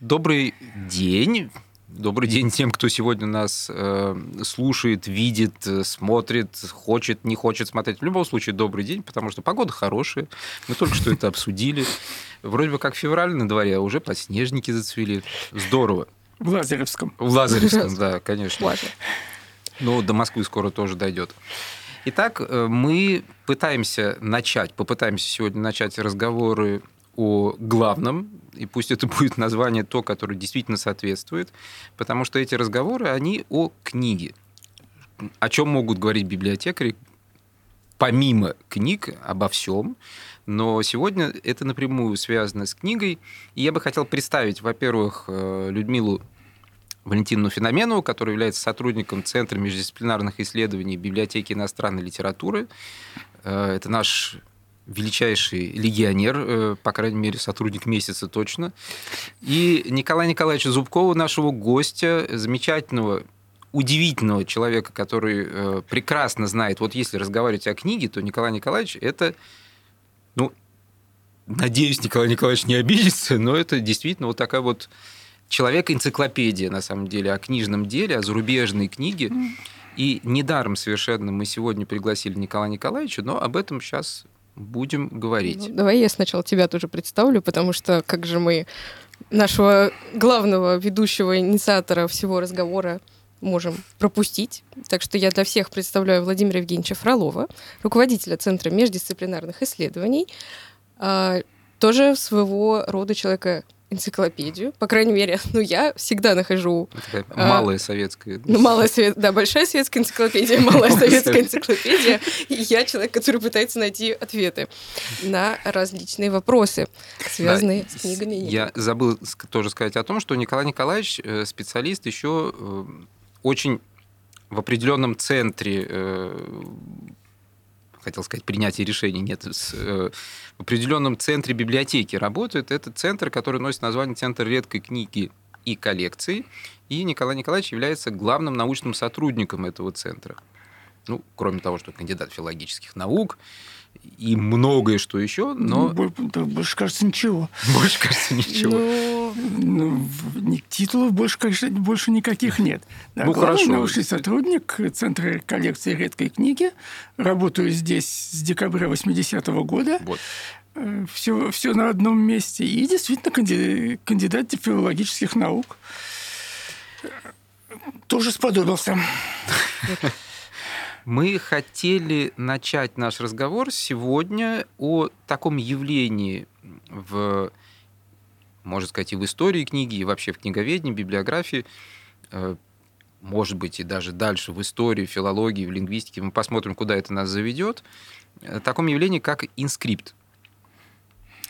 Добрый день. Добрый день тем, кто сегодня нас э, слушает, видит, смотрит, хочет, не хочет смотреть. В любом случае, добрый день, потому что погода хорошая. Мы только что это обсудили. Вроде бы как февраль на дворе, а уже подснежники зацвели. Здорово. В Лазаревском. В Лазаревском, да, конечно. Ну, до Москвы скоро тоже дойдет. Итак, э, мы пытаемся начать, попытаемся сегодня начать разговоры о главном, и пусть это будет название то, которое действительно соответствует, потому что эти разговоры, они о книге. О чем могут говорить библиотекари, помимо книг, обо всем. Но сегодня это напрямую связано с книгой. И я бы хотел представить, во-первых, э, Людмилу Валентину Феноменову, которая является сотрудником Центра междисциплинарных исследований библиотеки иностранной литературы. Э, это наш величайший легионер, э, по крайней мере, сотрудник месяца точно. И Николая Николаевича Зубкова, нашего гостя, замечательного удивительного человека, который э, прекрасно знает, вот если разговаривать о книге, то Николай Николаевич это, ну, надеюсь, Николай Николаевич не обидится, но это действительно вот такая вот человек-энциклопедия, на самом деле, о книжном деле, о зарубежной книге. И недаром совершенно мы сегодня пригласили Николая Николаевича, но об этом сейчас будем говорить. Ну, давай я сначала тебя тоже представлю, потому что как же мы нашего главного ведущего инициатора всего разговора можем пропустить. Так что я для всех представляю Владимира Евгеньевича Фролова, руководителя Центра междисциплинарных исследований, а, тоже своего рода человека энциклопедию. По крайней мере, ну, я всегда нахожу... Такая а, малая советская. Ну, малая совет, да, большая советская энциклопедия, малая советская энциклопедия. И я человек, который пытается найти ответы на различные вопросы, связанные с книгами. Я забыл тоже сказать о том, что Николай Николаевич э, специалист еще э, очень в определенном центре э, хотел сказать, принятия решений, нет, с, э, в определенном центре библиотеки работает. Это центр, который носит название Центр редкой книги и коллекции. И Николай Николаевич является главным научным сотрудником этого центра. Ну, кроме того, что кандидат филологических наук, и многое что еще, но... Ну, больше, кажется, ничего. Больше, кажется, ничего. Ну, ну титулов больше, конечно, больше никаких нет. Да, ну, хорошо. научный сотрудник Центра коллекции редкой книги. Работаю здесь с декабря 80-го года. Вот. Все, э, все на одном месте. И действительно кандидат, кандидат филологических наук. Тоже сподобился. Мы хотели начать наш разговор сегодня о таком явлении в, можно сказать, и в истории книги, и вообще в книговедении, библиографии, э, может быть, и даже дальше в истории, филологии, в лингвистике. Мы посмотрим, куда это нас заведет. О таком явлении, как инскрипт.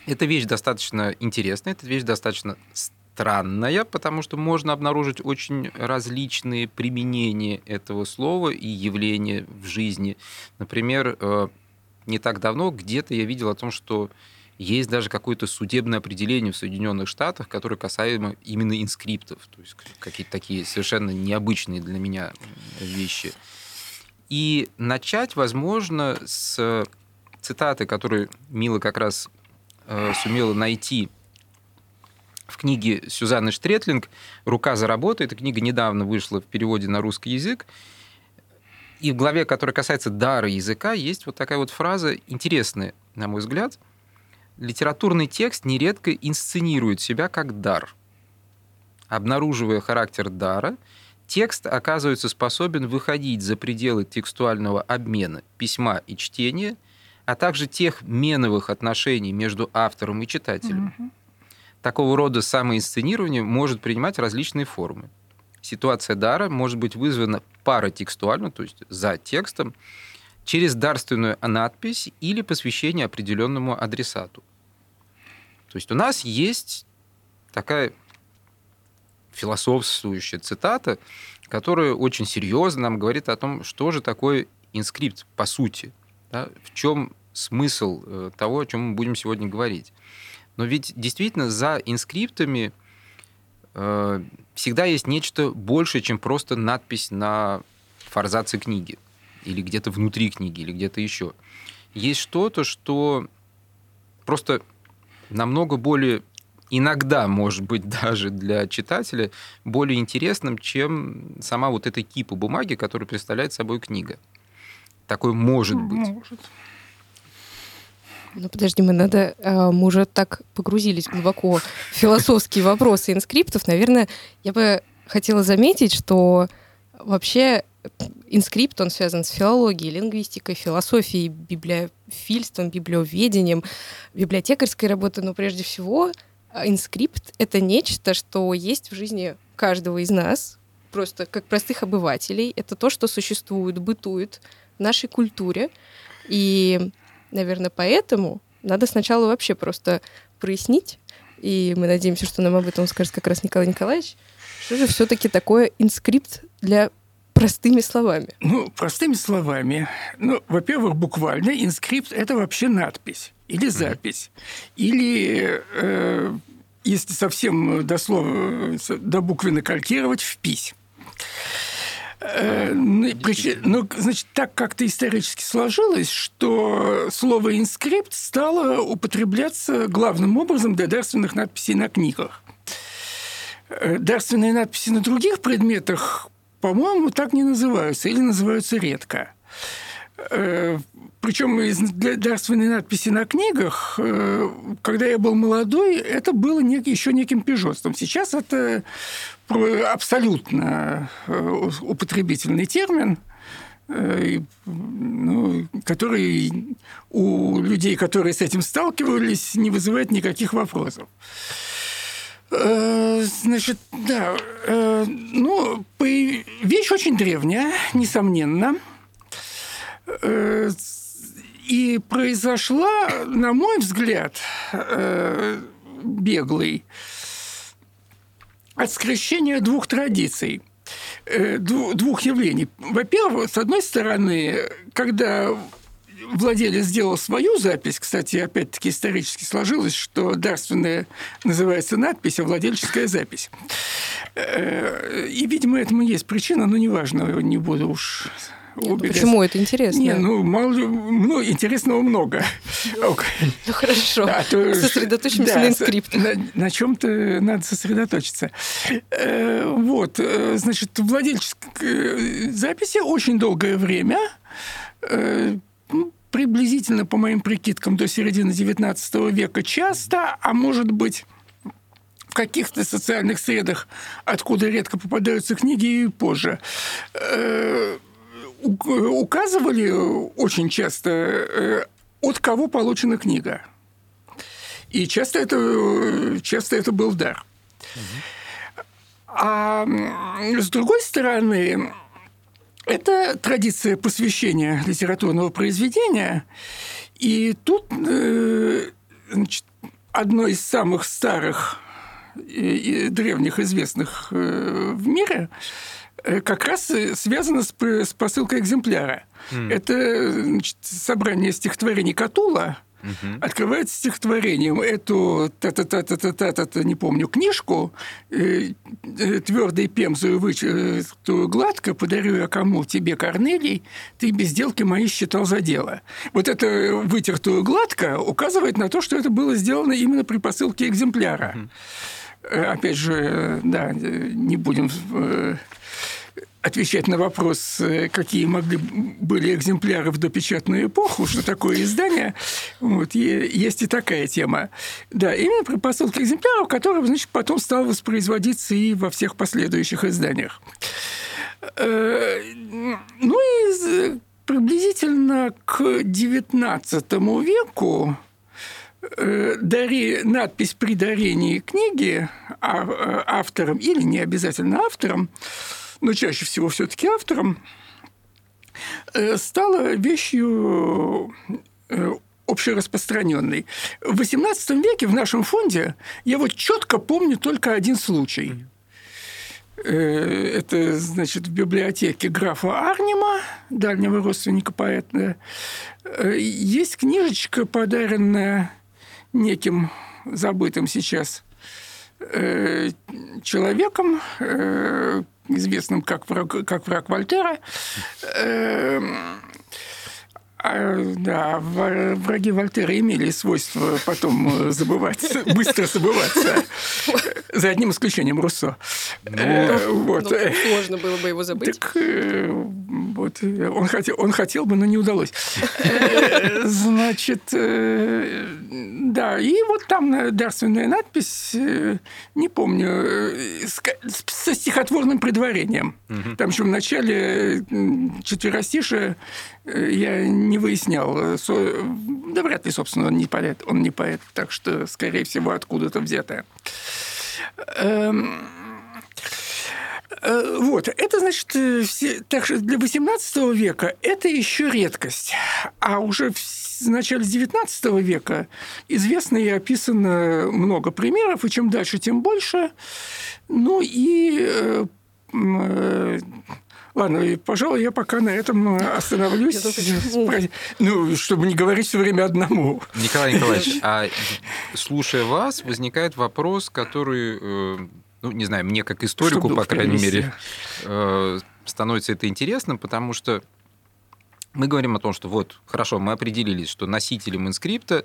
Это вещь достаточно интересная, это вещь достаточно странная, потому что можно обнаружить очень различные применения этого слова и явления в жизни. Например, э, не так давно где-то я видел о том, что есть даже какое-то судебное определение в Соединенных Штатах, которое касаемо именно инскриптов, то есть какие-то такие совершенно необычные для меня вещи. И начать, возможно, с цитаты, которую Мила как раз э, сумела найти в книге Сюзанны Штретлинг «Рука за работу». Эта книга недавно вышла в переводе на русский язык. И в главе, которая касается дара языка, есть вот такая вот фраза, интересная, на мой взгляд. Литературный текст нередко инсценирует себя как дар. Обнаруживая характер дара, текст оказывается способен выходить за пределы текстуального обмена, письма и чтения, а также тех меновых отношений между автором и читателем. Mm-hmm такого рода самоинсценирование может принимать различные формы. Ситуация дара может быть вызвана паратекстуально, то есть за текстом, через дарственную надпись или посвящение определенному адресату. То есть у нас есть такая философствующая цитата, которая очень серьезно нам говорит о том, что же такое инскрипт по сути, да, в чем смысл э, того, о чем мы будем сегодня говорить. Но ведь действительно за инскриптами э, всегда есть нечто большее, чем просто надпись на форзаце книги или где-то внутри книги, или где-то еще. Есть что-то, что просто намного более иногда, может быть, даже для читателя более интересным, чем сама вот эта кипа бумаги, которую представляет собой книга. Такое может быть. Может. Ну, подожди, мы надо... А, мы уже так погрузились глубоко в философские вопросы инскриптов. Наверное, я бы хотела заметить, что вообще инскрипт, он связан с филологией, лингвистикой, философией, библиофильством, библиоведением, библиотекарской работой, но прежде всего а, инскрипт — это нечто, что есть в жизни каждого из нас, просто как простых обывателей. Это то, что существует, бытует в нашей культуре. И, наверное, поэтому надо сначала вообще просто прояснить, и мы надеемся, что нам об этом скажет как раз Николай Николаевич, что же все-таки такое инскрипт для простыми словами? Ну, простыми словами. Ну, во-первых, буквально инскрипт – это вообще надпись или запись, или, э, если совсем дословно, до буквы накалькировать, впись. Э, ну, ну, значит, так как-то исторически сложилось, что слово «инскрипт» стало употребляться главным образом для дарственных надписей на книгах. Э, дарственные надписи на других предметах, по-моему, так не называются или называются редко. Э, Причем из дарственной надписи на книгах, э, когда я был молодой, это было еще неким пижотством. Сейчас это абсолютно употребительный термин, ну, который у людей, которые с этим сталкивались, не вызывает никаких вопросов. Э, значит, да, э, ну, вещь очень древняя, несомненно. Э, и произошла, на мой взгляд, беглый, от скрещения двух традиций, двух явлений. Во-первых, с одной стороны, когда владелец сделал свою запись. Кстати, опять-таки исторически сложилось, что дарственная называется надпись, а владельческая запись. Э, и, видимо, этому есть причина, но неважно, не буду уж нет, ну почему это интересно? Не, ну, мало, ну, интересного много. Ну хорошо. Да, то, Сосредоточимся да, на инскрипте. На, на чем-то надо сосредоточиться. Э, вот, э, значит, владельческой записи очень долгое время приблизительно, по моим прикидкам, до середины XIX века часто, а может быть в каких-то социальных средах, откуда редко попадаются книги, и позже. Э, указывали очень часто, э, от кого получена книга. И часто это, часто это был дар. А с другой стороны, это традиция посвящения литературного произведения. И тут э, значит, одно из самых старых и древних известных э, в мире э, как раз связано с, с посылкой экземпляра. Mm. Это значит, собрание стихотворений Катула – угу. открывает стихотворением эту, та-та-та-та-та-та, не помню, книжку, э, э, твердой пемзую вычертую гладко, подарю я кому? Тебе, Корнелий, ты без сделки мои считал за дело. Вот это вытертую гладко указывает на то, что это было сделано именно при посылке экземпляра. Угу. Опять же, да, не будем отвечать на вопрос, э, какие могли были экземпляры в допечатную эпоху, что такое издание, вот, есть и такая тема. Да, именно при посылке экземпляров, который, значит, потом стал воспроизводиться и во всех последующих изданиях. Э, ну и приблизительно к XIX веку э, дари, надпись при дарении книги автором или не обязательно автором но чаще всего все-таки автором, э, стала вещью э, общераспространенной. В XVIII веке в нашем фонде я вот четко помню только один случай. Э, это, значит, в библиотеке графа Арнима, дальнего родственника поэта, есть книжечка, подаренная неким забытым сейчас человеком, известным как враг, как враг Вольтера, эм, А, да, враги Вольтера имели свойство потом э, забываться, быстро забываться. За одним исключением Руссо. Ну, э, вот. Ну, сложно было бы его забыть. Так, э, вот, он, хотел, он хотел бы, но не удалось. Значит, да, и вот там дарственная надпись, не помню, со стихотворным предварением. Там еще в начале четверостишия я не выяснял. Да вряд ли, собственно, он не поэт, он не поэт, так что, скорее всего, откуда-то взятое. Э, вот, это значит, э, все, так что для XVIII века это еще редкость. А уже в начале XIX века известно и описано много примеров, и чем дальше, тем больше. Ну и э, Ладно, пожалуй, я пока на этом остановлюсь. Ну, чтобы не говорить все время одному. Николай Николаевич, а слушая вас, возникает вопрос, который, ну, не знаю, мне как историку, по крайней мере, э, становится это интересным, потому что мы говорим о том, что вот, хорошо, мы определились, что носителем инскрипта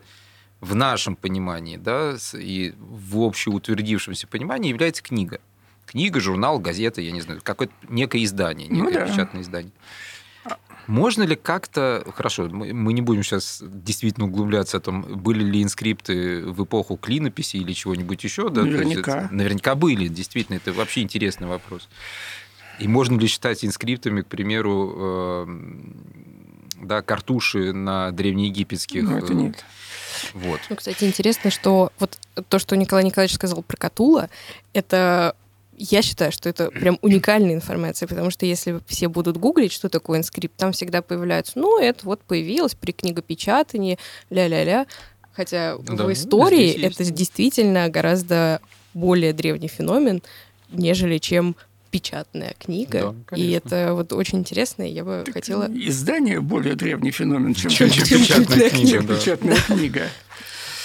в нашем понимании, да, и в общеутвердившемся понимании является книга книга, журнал, газета, я не знаю, какое-то некое издание, ну некое ну, да. печатное издание. Можно ли как-то... Хорошо, мы не будем сейчас действительно углубляться о том, были ли инскрипты в эпоху клинописи или чего-нибудь еще. Да? Наверняка. Есть, наверняка были, действительно. Это вообще интересный вопрос. И можно ли считать инскриптами, к примеру, э, да, картуши на древнеегипетских... Ну, это нет. Вот. Ну, кстати, интересно, что вот то, что Николай Николаевич сказал про Катула, это я считаю, что это прям уникальная информация, потому что если все будут гуглить, что такое инскрипт, там всегда появляются, ну, это вот появилось при книгопечатании, ля-ля-ля. Хотя да, в истории это действительно гораздо более древний феномен, нежели чем печатная книга. Да, и это вот очень интересно, и я бы так хотела... Издание более древний феномен, чем, чем, чем печатная книга. Да. Печатная книга.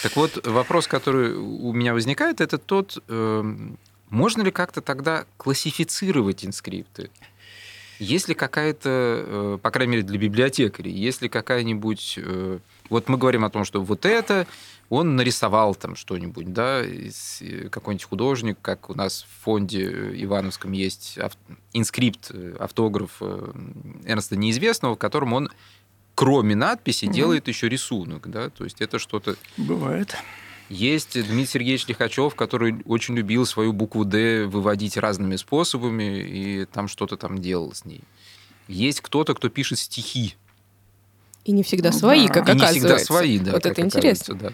Так вот, вопрос, который у меня возникает, это тот, эм, можно ли как-то тогда классифицировать инскрипты? Есть ли какая-то, э, по крайней мере, для библиотекарей, есть ли какая-нибудь... Э, вот мы говорим о том, что вот это он нарисовал там что-нибудь, да, э, какой-нибудь художник, как у нас в фонде Ивановском есть инскрипт, автограф Эрнста Неизвестного, в котором он кроме надписи угу. делает еще рисунок, да, то есть это что-то... Бывает. Есть Дмитрий Сергеевич Лихачев, который очень любил свою букву «Д» выводить разными способами, и там что-то там делал с ней. Есть кто-то, кто пишет стихи. И не всегда свои, да. как и оказывается. не всегда свои, да. Вот это интересно. Да.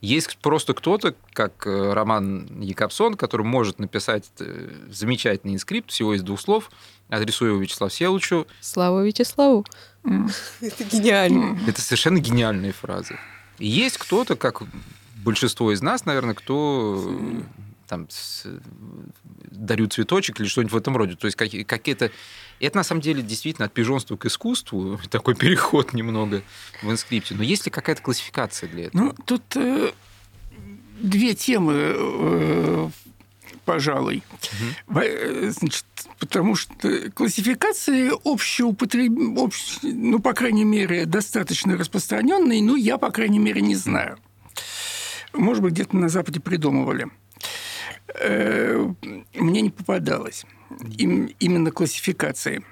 Есть просто кто-то, как э, Роман Якобсон, который может написать э, замечательный инскрипт всего из двух слов, адресуя его Вячеславу Селучу. Слава Вячеславу. Это гениально. Это совершенно гениальные фразы. есть кто-то, как большинство из нас, наверное, кто там с, дарю цветочек или что-нибудь в этом роде. То есть какие- какие-то... Это на самом деле действительно от пижонства к искусству, такой переход немного в инскрипте. Но есть ли какая-то классификация для этого? Ну, тут э, две темы, э, пожалуй. Угу. Значит, потому что классификации общеупотреб... общ... ну, по крайней мере, достаточно распространенные, ну, я, по крайней мере, не знаю. Может быть, где-то на Западе придумывали. Э, мне не попадалось именно классификации.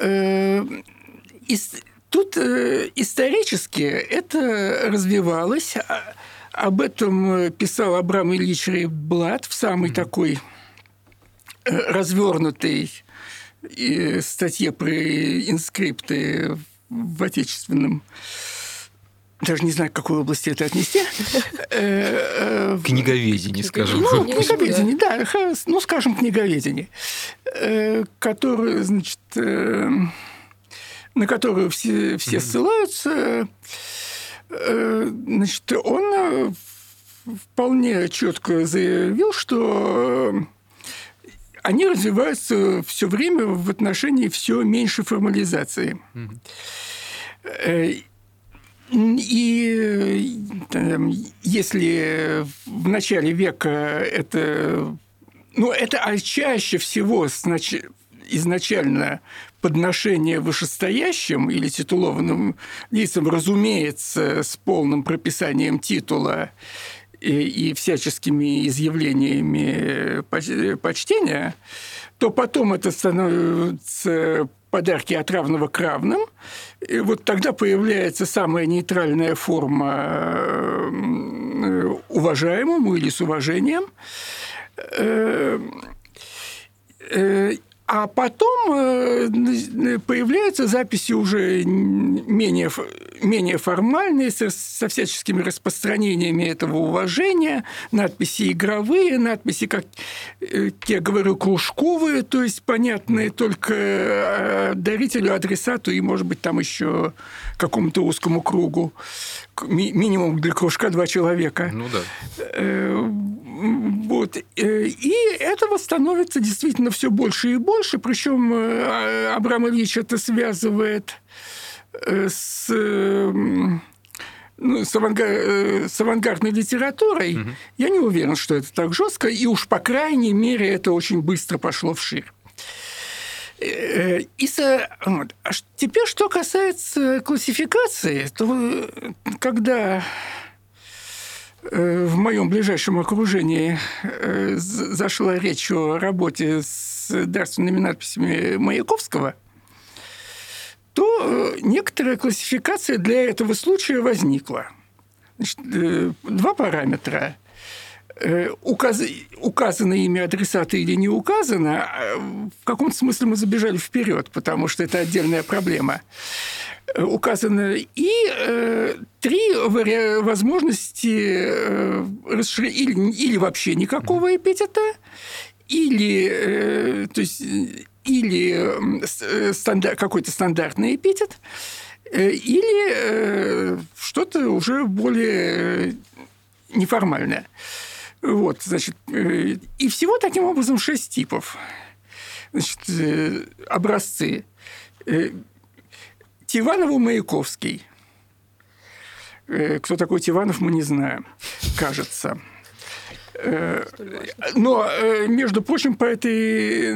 Э, тут э, исторически это развивалось. А, об этом писал Абрам Ильич Рейблат в самой такой развернутой статье про инскрипты в отечественном даже не знаю, к какой области это отнести. Э, э, книговедение, скажем. Ну, книговедение, да, ну, скажем, книговедение, э, которое, значит, на которую все, все ссылаются, значит, он вполне четко заявил, что они развиваются все время в отношении все меньшей формализации. И если в начале века это... Ну, это а чаще всего изначально подношение вышестоящим или титулованным лицам, разумеется, с полным прописанием титула и, и всяческими изъявлениями почтения, то потом это становится подарки от равного к равным. И вот тогда появляется самая нейтральная форма э, уважаемому или с уважением. Э, э, а потом э, появляются записи уже менее, менее формальные, со, со всяческими распространениями этого уважения, надписи игровые, надписи, как э, я говорю, кружковые, то есть понятные только э, дарителю, адресату и, может быть, там еще какому-то узкому кругу. Минимум для кружка два человека. Ну да. Вот. И этого становится действительно все больше и больше. Причем э, Абрам Ильич это связывает э, с ну, с, аванга... Э, с авангардной литературой, угу. я не уверен, что это так жестко, и уж по крайней мере это очень быстро пошло вширь. И со... вот. А теперь, что касается классификации, то когда в моем ближайшем окружении э, зашла речь о работе с дарственными надписями Маяковского, то э, некоторая классификация для этого случая возникла. Значит, э, два параметра. Указ... Указано имя адресата или не указано, а в каком-то смысле мы забежали вперед, потому что это отдельная проблема. Э, указано, и э, три возможности э, расшир... или, или вообще никакого эпитета, или, э, то есть, или э, стандар... какой-то стандартный эпитет, э, или э, что-то уже более неформальное. Вот, значит, э, и всего таким образом шесть типов. Значит, э, образцы. Э, Тиванову-Маяковский. Э, кто такой Тиванов, мы не знаем, кажется. Но, между прочим, по этой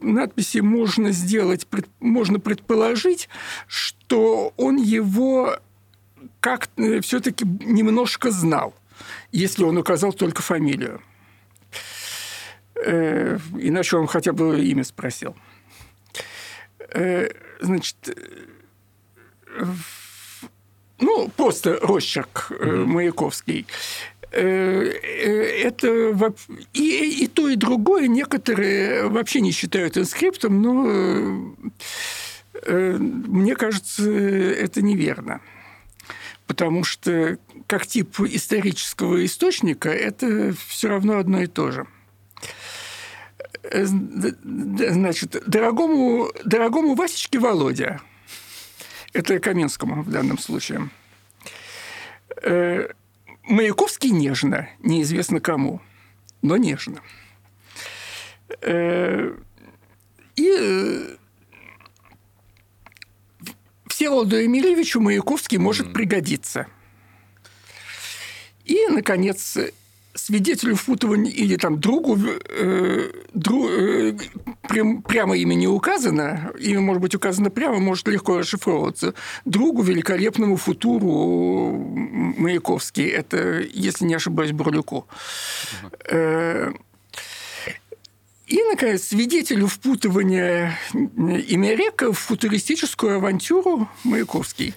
надписи можно сделать, можно предположить, что он его как все-таки немножко знал, если он указал только фамилию. Иначе он хотя бы имя спросил. Значит, ну, просто росчерк mm-hmm. Маяковский. Э, э, это и, и то, и другое некоторые вообще не считают инскриптом, но мне кажется, это неверно. Потому что как тип исторического источника это все равно одно и то же. Значит, дорогому, дорогому Васечке Володя – это Каменскому в данном случае. Э, Маяковский нежно, неизвестно кому, но нежно. Э, и э, Всеволоду Емельевичу Маяковский может пригодиться. И, наконец, свидетелю впутывания или там другу, э, дру, э, прям, прямо имя не указано, имя может быть указано прямо, может легко расшифровываться. Другу великолепному футуру Маяковский, это, если не ошибаюсь, Бурлюку. Э, и, наконец, свидетелю впутывания Имерека в футуристическую авантюру Маяковский.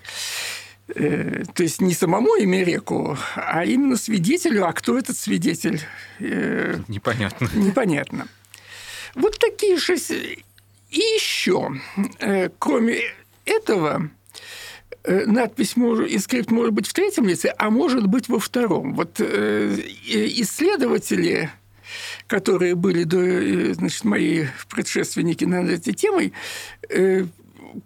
Э, то есть не самому Эмереку, а именно свидетелю. А кто этот свидетель? Э, непонятно. Непонятно. Вот такие шесть... И еще, э, кроме этого, надпись может, инскрипт может быть в третьем лице, а может быть во втором. Вот исследователи, которые были до, значит, мои предшественники над этой темой,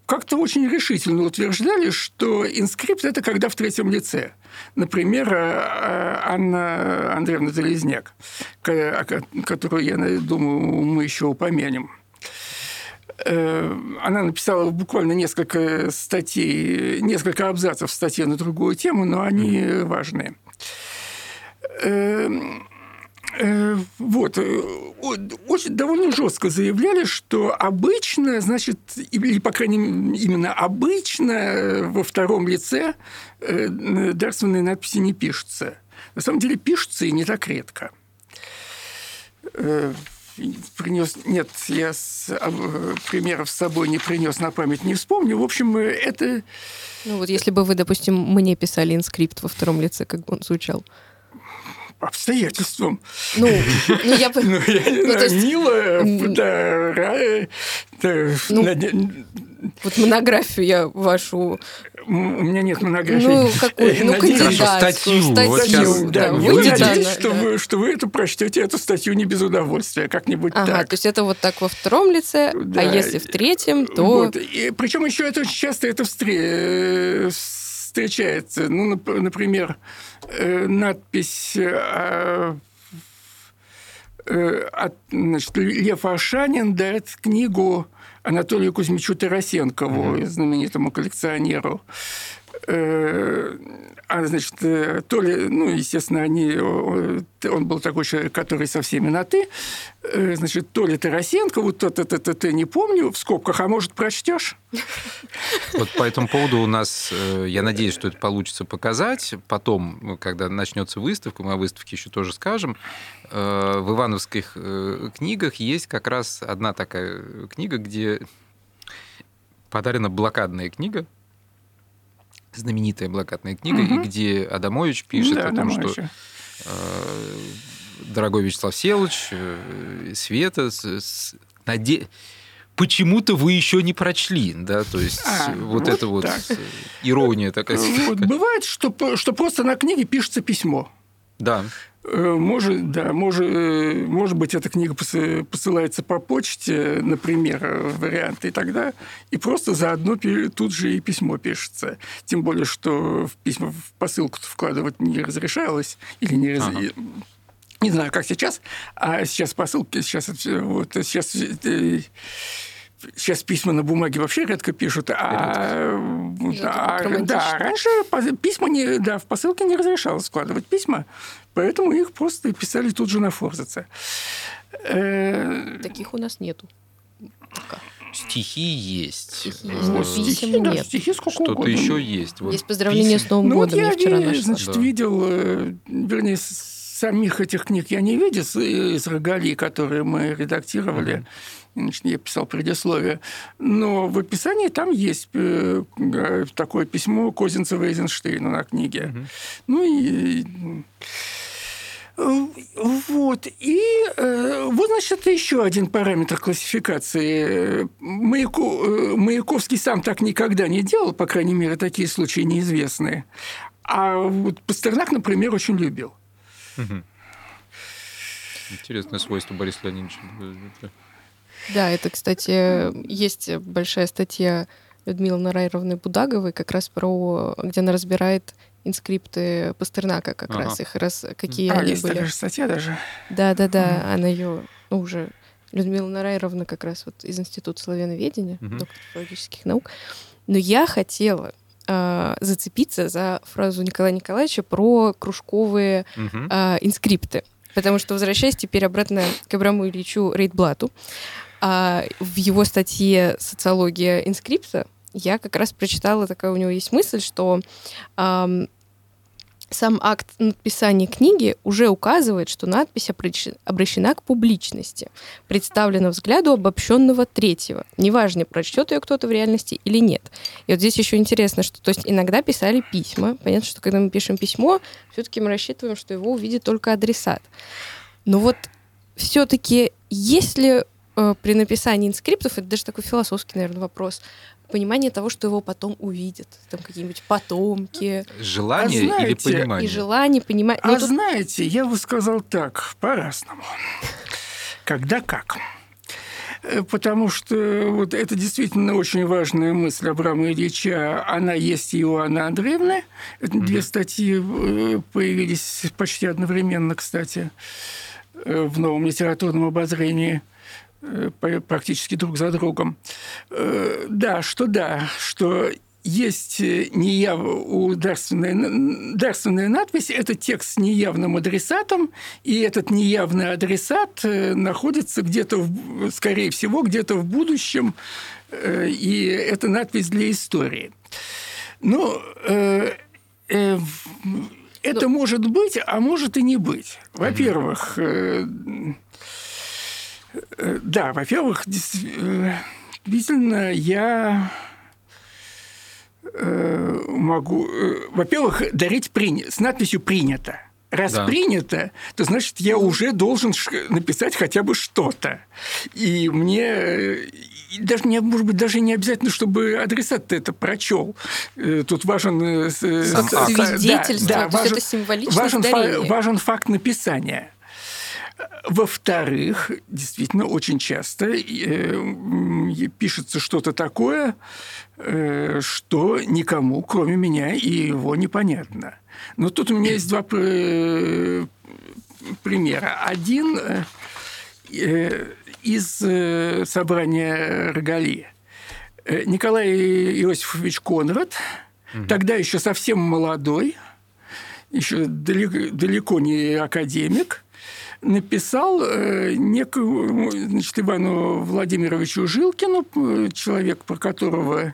как-то очень решительно утверждали, что инскрипт – это когда в третьем лице. Например, э, э, Анна Андреевна Залезняк, которую, я думаю, мы еще упомянем. Э, она написала буквально несколько статей, несколько абзацев статьи на другую тему, но они важные. Вот. очень, довольно жестко заявляли, что обычно, значит, или, по крайней мере, именно обычно во втором лице дарственные надписи не пишутся. На самом деле пишутся и не так редко принес... Нет, я с... примеров с собой не принес на память, не вспомню. В общем, это... Ну вот если бы вы, допустим, мне писали инскрипт во втором лице, как бы он звучал? Обстоятельствам. Ну, ну я... Ну, я не ну, да, ну, вот монографию я вашу... У меня нет монографии. Ну, какую? Ну, Надеюсь, статью. статью. Вот сейчас, да, да, вы надеюсь, что, да. вы, что вы это прочтете, эту статью не без удовольствия, как-нибудь ага, так. то есть это вот так во втором лице, а да. а если в третьем, то... Вот. И, причем еще это очень часто это встречается. Ну, например, э, надпись э, э, от, значит, Лев Аршанин дает книгу Анатолию Кузьмичу Тарасенкову, mm-hmm. знаменитому коллекционеру. Э, а, значит, э, то ли, ну, естественно, они, он был такой человек, который со всеми на «ты», э, значит, ли Тарасенко, вот то-то, то то не помню, в скобках, а может, прочтешь? Вот по этому поводу у нас, я надеюсь, что это получится показать. Потом, ну, когда начнется выставка, мы о выставке еще тоже скажем, в ивановских книгах есть как раз одна такая книга, где подарена блокадная книга, знаменитая блокадная книга, угу. и где Адамович пишет да, о том, Адамович. что э, дорогой Вячеслав Селович, э, Света, с, с, наде... почему-то вы еще не прочли, да, то есть а, вот, вот это вот так. ирония такая. Вот бывает, что, что просто на книге пишется письмо. Да. Э, может, да, может, э, может быть, эта книга посылается по почте, например, варианты, и тогда и просто заодно тут же и письмо пишется. Тем более, что в письма в посылку вкладывать не разрешалось или не раз... ага. Не знаю, как сейчас, а сейчас посылки, сейчас, вот, сейчас э, Сейчас письма на бумаге вообще редко пишут, а, да, да, раньше письма не, да, в посылке не разрешалось складывать письма, поэтому их просто писали тут же на форзаце. Э, Таких у нас нету. Пока. Стихи есть. Стихи есть, но писем нет. стихи сколько Что-то угодно. еще есть. Вот есть поздравления писем. с Новым ну, годом. Вот я, я вчера нашла. Значит, да. видел, э, вернее, самих этих книг я не видел из Рогали, которые мы редактировали. Mm-hmm я писал предисловие. Но в описании там есть э, такое письмо Козинцева Эйзенштейна на книге. Угу. Ну и вот. И э, вот, значит, еще один параметр классификации. Маяку, э, Маяковский сам так никогда не делал, по крайней мере, такие случаи неизвестные. А вот Пастернак, например, очень любил. Угу. Интересное свойство Бориса Леонидовича. Да, это, кстати, есть большая статья Людмилы Нарайровны Будаговой, как раз про, где она разбирает инскрипты Пастернака, как ага. раз их раз какие а, они есть были. такая же статья даже. Да, да, да, угу. она ее ну, уже Людмила Нарайровна как раз вот из Института славяноведения, угу. доктор филологических наук. Но я хотела э, зацепиться за фразу Николая Николаевича про кружковые угу. э, инскрипты. Потому что, возвращаясь теперь обратно к Абраму Ильичу Рейдблату, а в его статье «Социология инскрипта» я как раз прочитала, такая у него есть мысль, что эм, сам акт написания книги уже указывает, что надпись обращена к публичности, представлена взгляду обобщенного третьего. Неважно, прочтет ее кто-то в реальности или нет. И вот здесь еще интересно, что то есть иногда писали письма. Понятно, что когда мы пишем письмо, все-таки мы рассчитываем, что его увидит только адресат. Но вот все-таки если Э, при написании инскриптов, это даже такой философский, наверное, вопрос, понимание того, что его потом увидят, там какие-нибудь потомки. Желание а знаете, или понимание? И желание, понимание. А тут... знаете, я бы сказал так, по-разному. Когда как. Э, потому что вот это действительно очень важная мысль Абрама Ильича. Она есть и у Анны Андреевны. Mm-hmm. Две статьи э, появились почти одновременно, кстати, в новом литературном обозрении. Э, практически друг за другом. Э, да, что да, что есть неяв... у дарственная, дарственная надпись – это текст с неявным адресатом, и этот неявный адресат находится где-то, скорее всего, где-то в будущем, и это надпись для истории. Ну, э, э, это ну, может быть, а может и не быть. Во-первых, э, э, да, во-первых, действительно, я э, могу, э, во-первых, дарить при... с надписью «принято». Раз да. принято, то значит, я уже должен написать хотя бы что-то. И мне даже не, может быть, даже не обязательно, чтобы адресат это прочел. Э, тут важен э, Сам свидетельство, да, да, важен, это символичное важен, фа, важен факт написания. Во-вторых, действительно, очень часто э, пишется что-то такое, э, что никому, кроме меня и его, непонятно. Но тут у меня есть два примера. Один э, из э, собрания Рогали. Э, Николай Иосифович Конрад, угу. тогда еще совсем молодой, еще далеко, далеко не академик, написал э, некому значит, Ивану Владимировичу Жилкину, человек, про которого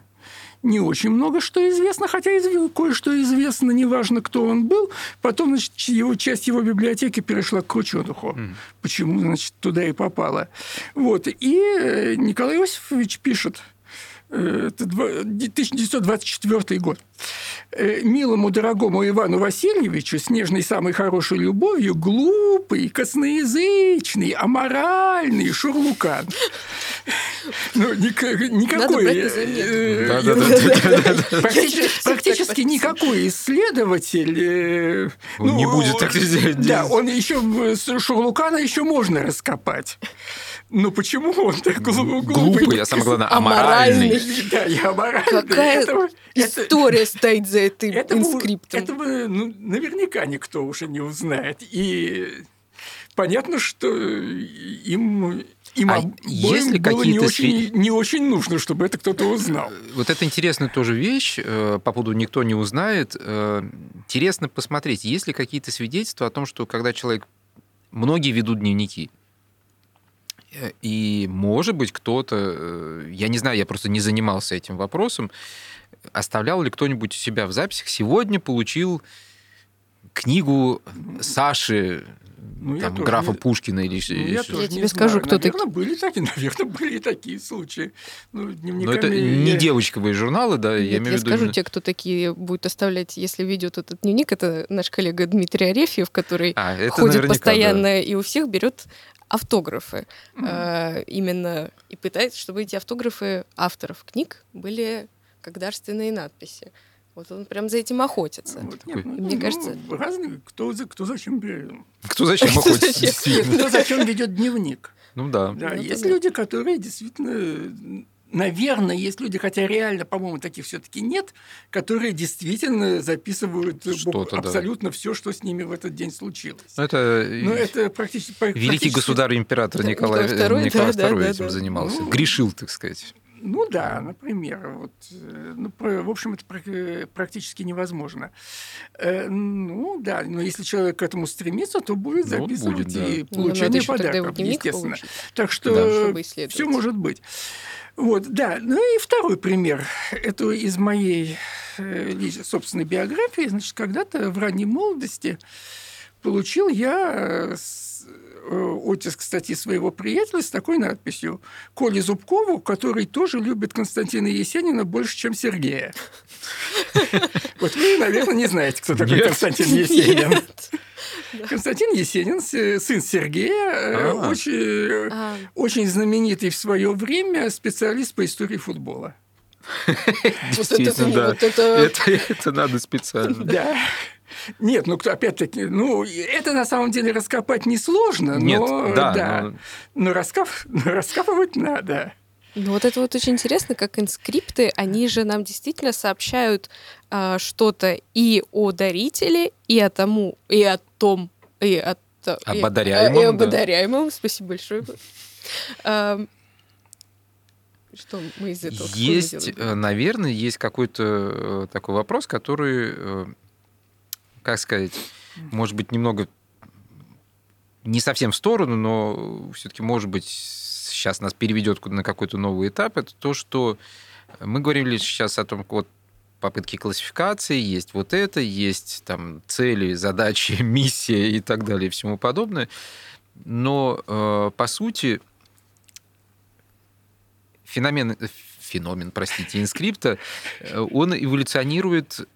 не очень много что известно, хотя кое-что известно, неважно, кто он был. Потом, значит, его, часть его библиотеки перешла к Крученуху. Mm. Почему, значит, туда и попала. Вот. И э, Николай Иосифович пишет – это 1924 год. Э, милому дорогому Ивану Васильевичу с нежной самой хорошей любовью глупый, косноязычный, аморальный шурлукан. Ну, никакой... Практически никакой исследователь... Э, не ну, будет так Да, он еще... Шурлукана еще можно раскопать. Ну почему он так глупый? Глупый, а самое главное, аморальный. Да, я аморальный. Какая это, история это, стоит за этим этого, инскриптом? Этого ну, наверняка никто уже не узнает. И понятно, что им им а если было не очень, не очень нужно, чтобы это кто-то узнал. Вот это интересная тоже вещь, э, по поводу «никто не узнает». Э, интересно посмотреть, есть ли какие-то свидетельства о том, что когда человек... Многие ведут дневники, и, может быть, кто-то, э, я не знаю, я просто не занимался этим вопросом, оставлял ли кто-нибудь у себя в записях, сегодня получил книгу Саши, ну, там, графа не... Пушкина или ну, я, я тебе скажу, кто наверное, такие. были такие, наверное, были такие случаи. Ну, Но это не девочковые журналы, да, Нет, я имею в виду. Я скажу, те, кто такие будет оставлять, если ведет этот дневник, это наш коллега Дмитрий Арефьев, который а, ходит постоянно да. и у всех берет автографы mm-hmm. э, именно и пытается, чтобы эти автографы авторов книг были как дарственные надписи. Вот он прям за этим охотится. Вот, нет, ну, Мне ну, кажется... Разные, кто, кто зачем. Кто зачем охотится? Кто зачем ведет дневник. Ну да. да ну, есть люди, которые действительно наверное, есть люди, хотя реально, по-моему, таких все-таки нет, которые действительно записывают абсолютно да. все, что с ними в этот день случилось. Ну, это, Но это практически... Великий практически... государь-император Николай, Николай II, Николай да, II да, этим да, занимался. Ну, Грешил, так сказать. Ну да, например. Вот, э, ну, в общем, это практически невозможно. Э, ну да, но если человек к этому стремится, то будет ну, записывать будет, да. и ну, получение ну, подарков, естественно. Получить. Так что да, все может быть. Вот, да. Ну и второй пример. Это из моей э, собственной биографии. Значит, когда-то в ранней молодости получил я э, оттиск статьи своего приятеля с такой надписью «Коле Зубкову, который тоже любит Константина Есенина больше, чем Сергея». Вот вы, наверное, не знаете, кто такой Константин Есенин. Константин Есенин, сын Сергея, э, а. очень, а. очень знаменитый в свое время специалист по истории футбола. Действительно, да. Это надо специально. Да. Нет, ну опять-таки, ну это на самом деле раскопать несложно, Нет, но да, да. Но... но раскап... раскапывать надо. Ну вот это вот очень интересно, как инскрипты, они же нам действительно сообщают а, что-то и о дарителе, и о тому, и о том, и о об одаряемом, и, и об одаряемом. Да. Спасибо большое. Что мы из этого Есть, э, наверное, есть какой-то э, такой вопрос, который, э, как сказать, может быть, немного не совсем в сторону, но все-таки, может быть, сейчас нас переведет на какой-то новый этап, это то, что мы говорили сейчас о том, вот попытки классификации, есть вот это, есть там цели, задачи, миссия и так далее и всему подобное. Но э, по сути феномен, феномен, простите, инскрипта, э, он эволюционирует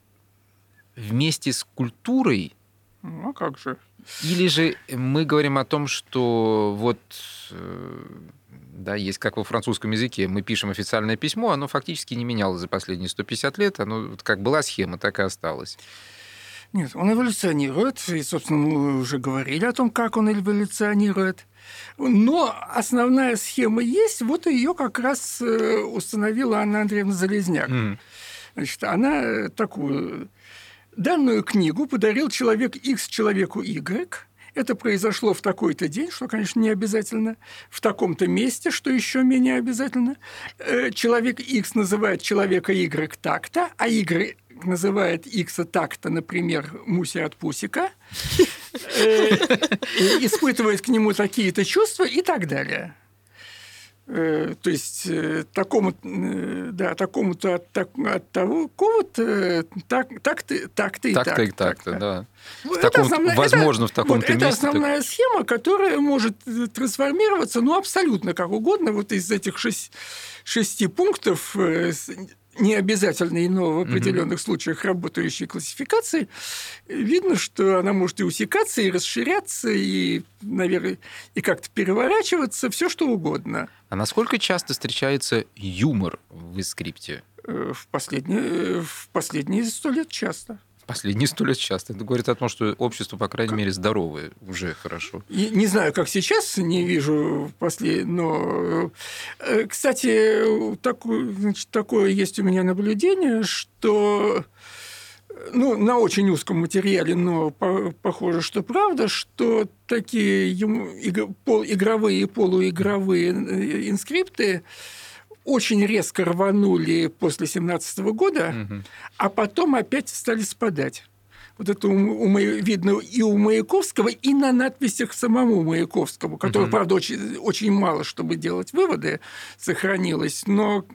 вместе с культурой. Ну, а как же? Или же мы говорим о том, что вот э, да, есть как во французском языке, мы пишем официальное письмо, оно фактически не менялось за последние 150 лет, оно как была схема, так и осталось. Нет, он эволюционирует, и, собственно, мы уже говорили о том, как он эволюционирует. Но основная схема есть, вот ее как раз э, установила Анна Андреевна Залезняк. Mm. Значит, она такую данную книгу подарил человек X человеку Y – это произошло в такой-то день, что, конечно, не обязательно, в таком-то месте, что еще менее обязательно. Э, человек X называет человека Y так-то, а Y называет X так-то, например, Муси от Пусика, э, испытывает к нему такие-то чувства и так далее. Э, то есть э, такому, э, да, такому-то от, так, от того кого-то так, так-то, так-то и так-то. и так-то, да. В это таком, основная, возможно, это, в таком-то вот, месте. Это основная так... схема, которая может трансформироваться, ну, абсолютно как угодно. Вот из этих шесть, шести пунктов не обязательно, но в определенных mm-hmm. случаях работающей классификации, видно, что она может и усекаться, и расширяться, и, наверное, и как-то переворачиваться, все что угодно. А насколько часто встречается юмор в скрипте? Э, в последние, э, в последние сто лет часто. Последние сто лет часто. Это говорит о том, что общество, по крайней мере, здоровое, уже хорошо. И, не знаю, как сейчас, не вижу после, но, э, кстати, такое, значит, такое есть у меня наблюдение, что ну, на очень узком материале, но по похоже, что правда, что такие игровые и полуигровые э, инскрипты очень резко рванули после 17 года, угу. а потом опять стали спадать. Вот это у, у, видно и у Маяковского, и на надписях самому Маяковскому, который, угу. правда, очень, очень мало, чтобы делать выводы, сохранилось, но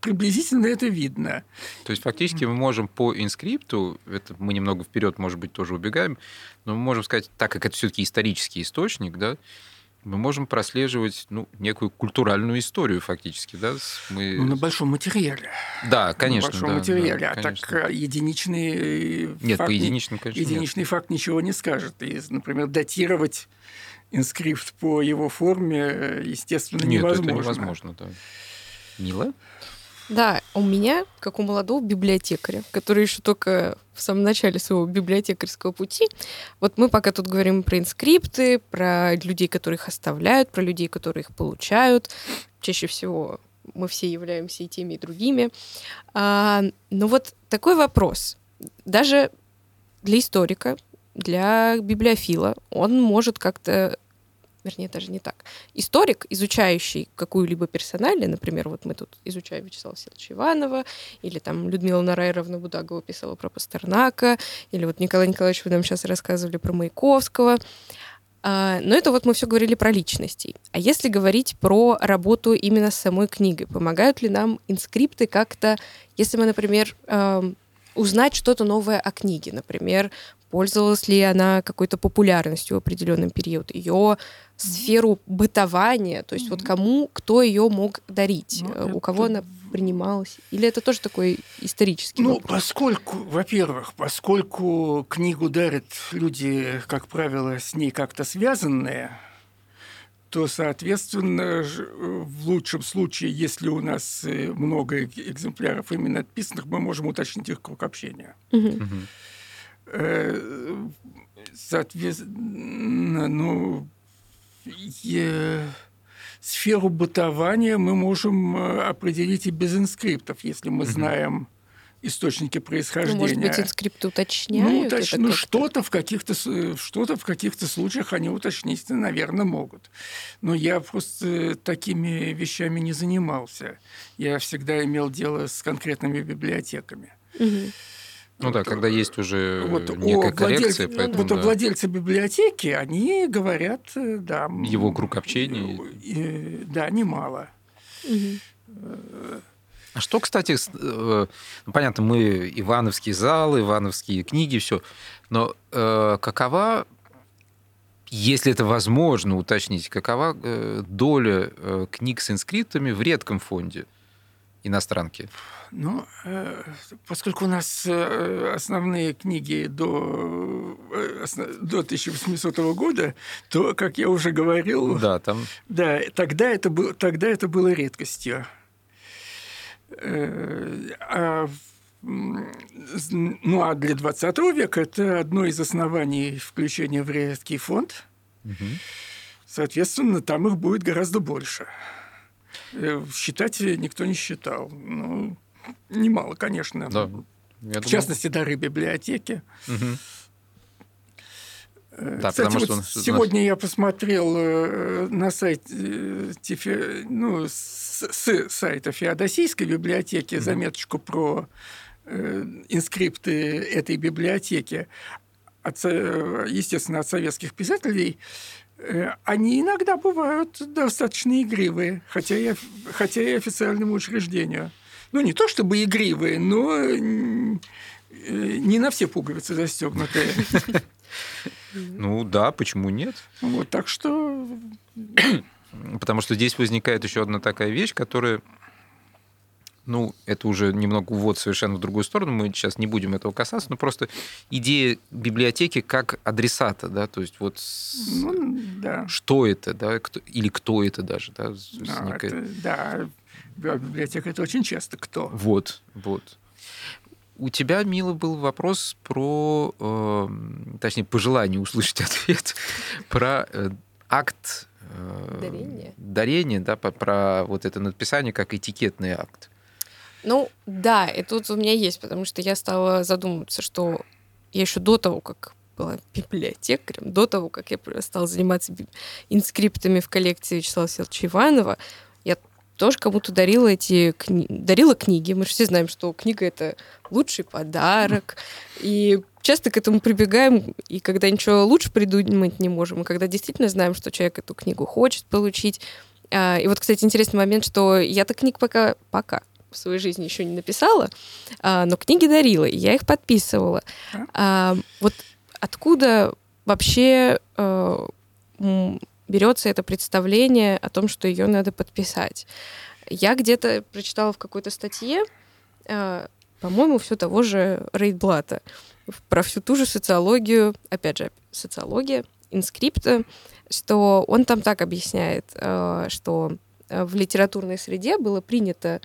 приблизительно это видно. То есть фактически мы можем по инскрипту, это мы немного вперед, может быть, тоже убегаем, но мы можем сказать, так как это все-таки исторический источник, да, мы можем прослеживать ну, некую культуральную историю фактически. Да? Мы... Ну, на большом материале. Да, конечно. На большом да, материале. Да, а конечно. так единичный нет, факт, по единичному, конечно, единичный нет. факт ничего не скажет. И, например, датировать инскрипт по его форме, естественно, нет, невозможно. это невозможно, да. Мила? Да, у меня, как у молодого библиотекаря, который еще только в самом начале своего библиотекарского пути, вот мы пока тут говорим про инскрипты, про людей, которые их оставляют, про людей, которые их получают. Чаще всего мы все являемся и теми, и другими. А, но вот такой вопрос. Даже для историка, для библиофила, он может как-то вернее, даже не так. Историк, изучающий какую-либо персоналию, например, вот мы тут изучаем Вячеслава Силовича Иванова, или там Людмила Нараеровна Будагова писала про Пастернака, или вот Николай Николаевич, вы нам сейчас рассказывали про Маяковского. А, но это вот мы все говорили про личностей. А если говорить про работу именно с самой книгой, помогают ли нам инскрипты как-то, если мы, например, узнать что-то новое о книге, например, пользовалась ли она какой-то популярностью в определенный период, ее сферу бытования, то есть mm-hmm. вот кому, кто ее мог дарить, ну, у это... кого она принималась, или это тоже такой исторический Ну, вопрос? поскольку, во-первых, поскольку книгу дарят люди, как правило, с ней как-то связанные, то, соответственно, в лучшем случае, если у нас э, много экземпляров именно отписанных, мы можем уточнить их круг общения. Угу. Угу. Соответственно, ну, сферу бытования мы можем э, определить и без инскриптов, если мы знаем источники происхождения. Ну, может быть, инскрипты уточняют? Ну, уточ... ну что-то в каких-то что-то в каких-то случаях они уточнить, наверное, могут. Но я просто такими вещами не занимался. Я всегда имел дело с конкретными библиотеками. Угу. Ну да, когда есть уже вот некая коррекция, владель... поэтому... Вот да. владельцы библиотеки, они говорят, э, да... Его круг общения? Да, немало. Угу. А что, кстати, э, ну, понятно, мы Ивановские залы, Ивановские книги, все, но э, какова, если это возможно уточнить, какова э, доля э, книг с инскриптами в редком фонде иностранки? Ну, э, поскольку у нас э, основные книги до, э, до 1800 года, то, как я уже говорил, да, там... да, тогда, это тогда это было редкостью. А, ну, а для 20 века это одно из оснований включения в редкий фонд. Угу. Соответственно, там их будет гораздо больше. Считать никто не считал. Ну, немало, конечно. Да. Я в частности, дары библиотеки. Угу. Да, Кстати, вот что сегодня я посмотрел э, на сайте ну, с, с сайта Феодосийской библиотеки mm заметочку про э, инскрипты этой библиотеки, от, естественно, от советских писателей. Они иногда бывают достаточно игривые, хотя и, хотя и официальному учреждению. Ну, не то чтобы игривые, но не на все пуговицы застегнутые. Ну да, почему нет? Вот так что. Потому что здесь возникает еще одна такая вещь, которая ну, это уже немного увод совершенно в другую сторону, мы сейчас не будем этого касаться, но просто идея библиотеки как адресата, да, то есть вот ну, да. что это, да, кто, или кто это даже, да, да, некая... это, да, библиотека это очень часто кто. Вот, вот. У тебя, Мила, был вопрос про, э, точнее, пожелание услышать ответ про э, акт э, дарения. дарения, да, по, про вот это написание как этикетный акт. Ну, да, и тут у меня есть, потому что я стала задумываться, что я еще до того, как была библиотекарем, до того, как я стала заниматься инскриптами в коллекции Вячеслава Селча Иванова, тоже кому-то дарила эти кни... дарила книги. Мы же все знаем, что книга это лучший подарок. И часто к этому прибегаем, и когда ничего лучше придумать не можем, и когда действительно знаем, что человек эту книгу хочет получить. А, и вот, кстати, интересный момент, что я-то книг пока, пока в своей жизни еще не написала, а, но книги дарила, и я их подписывала. А, вот откуда вообще берется это представление о том, что ее надо подписать. Я где-то прочитала в какой-то статье, э, по-моему, все того же Рейдблата, про всю ту же социологию, опять же, социология, инскрипта, что он там так объясняет, э, что в литературной среде было принято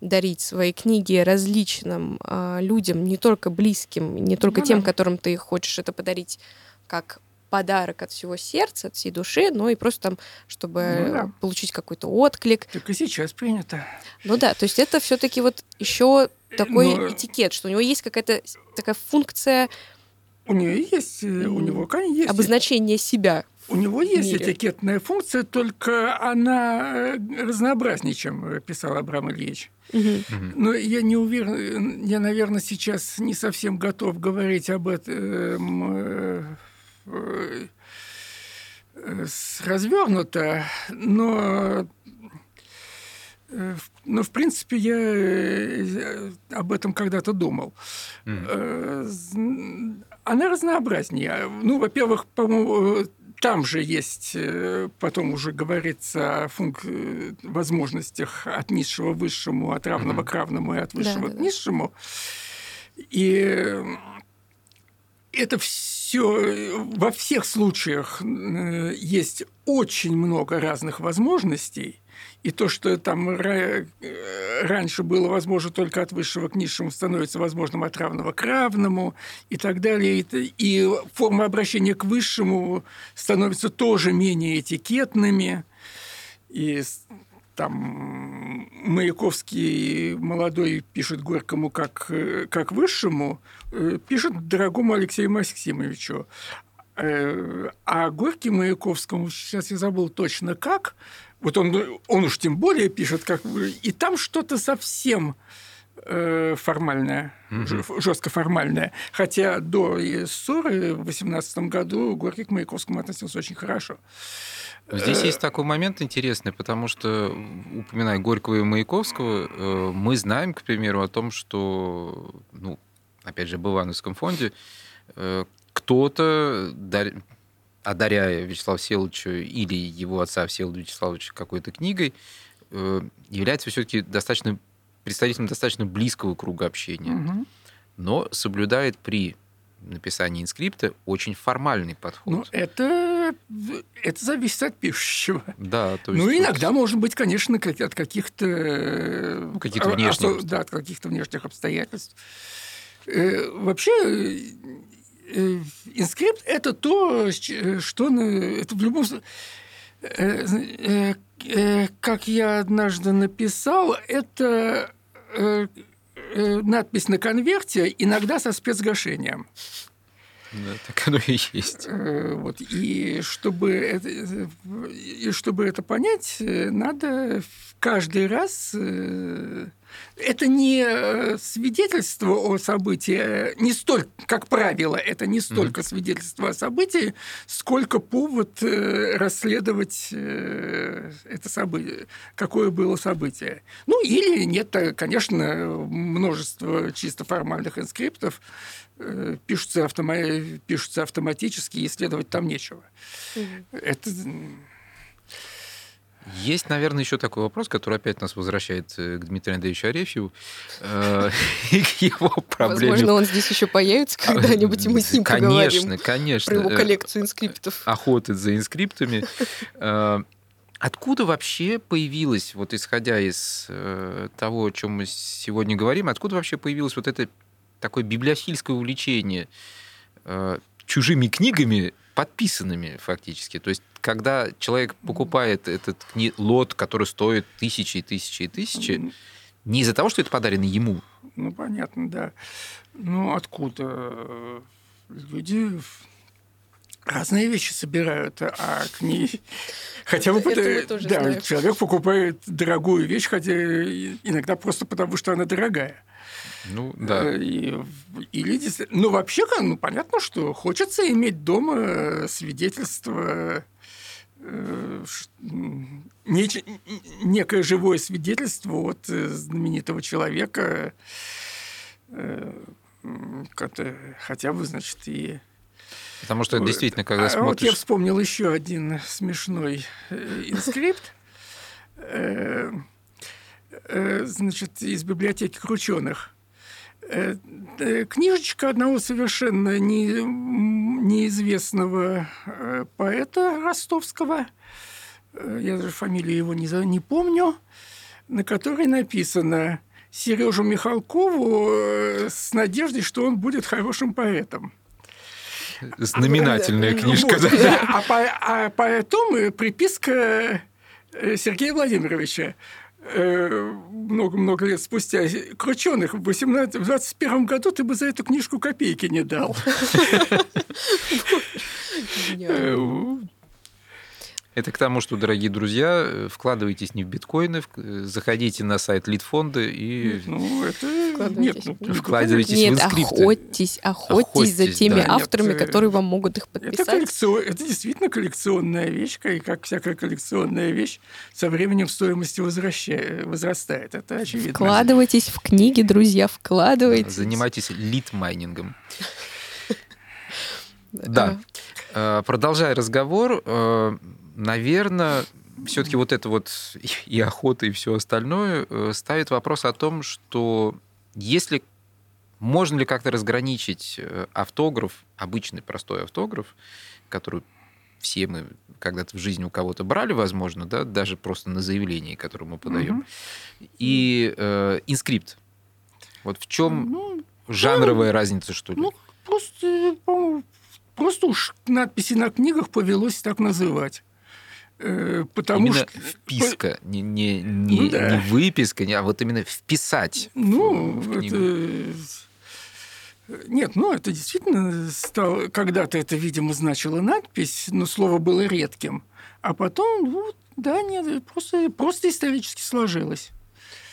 дарить свои книги различным э, людям, не только близким, не только ну, тем, да. которым ты хочешь это подарить как подарок от всего сердца, от всей души, но и просто там, чтобы ну, да. получить какой-то отклик. И сейчас принято. Ну да, то есть это все-таки вот еще такой но... этикет, что у него есть какая-то такая функция. У нее есть, э, у него, конечно, есть. Обозначение себя. У него есть мире. этикетная функция, только она э, разнообразнее, чем писал Абрам Ильич. Угу. Но я не уверен, я, наверное, сейчас не совсем готов говорить об этом э, Э, развернуто, но э, но, в принципе, я э, об этом когда-то думал. Mm. Она разнообразнее. Ну, во-первых, по-моему, там же есть, потом уже говорится о функ... возможностях от низшего к высшему, от равного mm-hmm. к равному и от высшего да, к низшему. И это все во всех случаях э, есть очень много разных возможностей, и то, что там э, раньше было возможно только от высшего к низшему, становится возможным от равного к равному и так далее. И форма обращения к высшему становится тоже менее этикетными. И там Маяковский молодой пишет Горькому как, как высшему, пишет дорогому Алексею Максимовичу. А Горький Маяковскому, сейчас я забыл точно как, вот он, он уж тем более пишет, как и там что-то совсем э, формальное, угу. жестко формальное. Хотя до ссоры в 18 году Горький к Маяковскому относился очень хорошо. Здесь есть такой момент интересный, потому что, упоминая Горького и Маяковского, э, мы знаем, к примеру, о том, что, ну, опять же, в Ивановском фонде э, кто-то одаряя Вячеслава Всеволодовича или его отца Всеволода Вячеславовича какой-то книгой, э, является все-таки достаточно представителем достаточно близкого круга общения, угу. но соблюдает при написании инскрипта очень формальный подход. Ну, это, это зависит от пишущего. Да, то есть... Ну, иногда, может быть, конечно, от каких-то... Ну, каких-то внешних... Да, от каких-то внешних обстоятельств. Э, вообще, Э, инскрипт – это то, что это в любом случае э, э, как я однажды написал, это надпись на конверте, иногда со спецгашением. Да, так оно и есть. Вот. И, чтобы это, и чтобы это понять, надо каждый раз это не э, свидетельство о событии, э, не столько, как правило, это не столько mm-hmm. свидетельство о событии, сколько повод э, расследовать это событие, какое было событие. Ну, или нет, конечно, множество чисто формальных инскриптов, пишутся, автома- пишутся автоматически, и исследовать там нечего. Mm-hmm. Это есть, наверное, еще такой вопрос, который опять нас возвращает э, к Дмитрию Андреевичу Арефьеву э, и к его проблеме. Возможно, он здесь еще появится когда-нибудь, и мы с ним конечно, поговорим конечно. про его коллекцию инскриптов. Охоты за инскриптами. Э, откуда вообще появилась, вот исходя из того, о чем мы сегодня говорим, откуда вообще появилось вот это такое библиофильское увлечение чужими книгами, подписанными фактически? То есть когда человек покупает этот лот, который стоит тысячи и тысячи и тысячи, не из-за того, что это подарено ему. Ну, понятно, да. Ну, откуда? Люди разные вещи собирают, а книги... Хотя бы да, человек покупает дорогую вещь, хотя иногда просто потому, что она дорогая. Ну, да. Э, и, или, ну, вообще, ну, понятно, что хочется иметь дома свидетельство Э, некое живое свидетельство от э, знаменитого человека, э, хотя бы, значит, и... Потому что действительно, когда а смотришь... Вот я вспомнил еще один смешной инскрипт. Значит, из библиотеки Крученых. Книжечка одного совершенно не, неизвестного э, поэта ростовского, э, я даже фамилию его не, не помню, на которой написано Сережу Михалкову э, с надеждой, что он будет хорошим поэтом. Знаменательная книжка. Вот, да. А, по, а поэтому приписка Сергея Владимировича много-много лет спустя, Крученых в, 18, в 21 году ты бы за эту книжку копейки не дал. Это к тому, что, дорогие друзья, вкладывайтесь не в биткоины, заходите на сайт Литфонда и ну, это... нет, ну, вкладывайтесь нет, в инскрипты. Охотьтесь, охотьтесь, охотьтесь за теми да. авторами, нет, которые вам могут их подписать. Это, коллекцион... это действительно коллекционная вещь, и как всякая коллекционная вещь, со временем стоимость возвращает, возрастает. Это очевидно. Вкладывайтесь в книги, друзья, вкладывайтесь. Занимайтесь лид-майнингом. Да. Э, продолжая разговор, э, наверное, все-таки вот это вот и охота, и все остальное э, ставит вопрос о том, что если можно ли как-то разграничить э, автограф, обычный простой автограф, который все мы когда-то в жизни у кого-то брали, возможно, да, даже просто на заявлении, которое мы подаем, угу. и э, инскрипт. Вот в чем ну, жанровая ну, разница, что ли? Ну, просто, просто уж надписи на книгах повелось так называть. Э, потому именно что... вписка, не, не, не, ну, да. не выписка, а вот именно вписать. Ну, в, в это... Нет, ну это действительно стало... Когда-то это, видимо, значило надпись, но слово было редким. А потом, ну, да, нет, просто, просто исторически сложилось.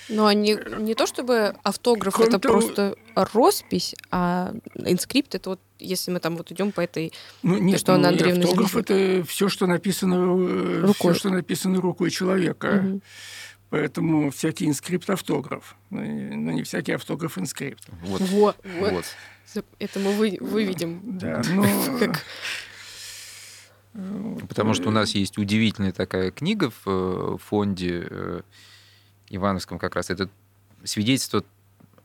Ну, а не, то чтобы автограф Кроме это просто роспись, а инскрипт это вот если мы там вот идем по этой, ну, нет, что ну, Анна Андреевна автограф это все, что написано э, рукой, все, что написано рукой человека. Угу. Поэтому всякий инскрипт автограф, но не всякий автограф инскрипт. Вот, вот. вот. Это мы вы, выведем. Да, ну. Потому что у нас есть удивительная такая книга в э, фонде э, Ивановском как раз. Это свидетельство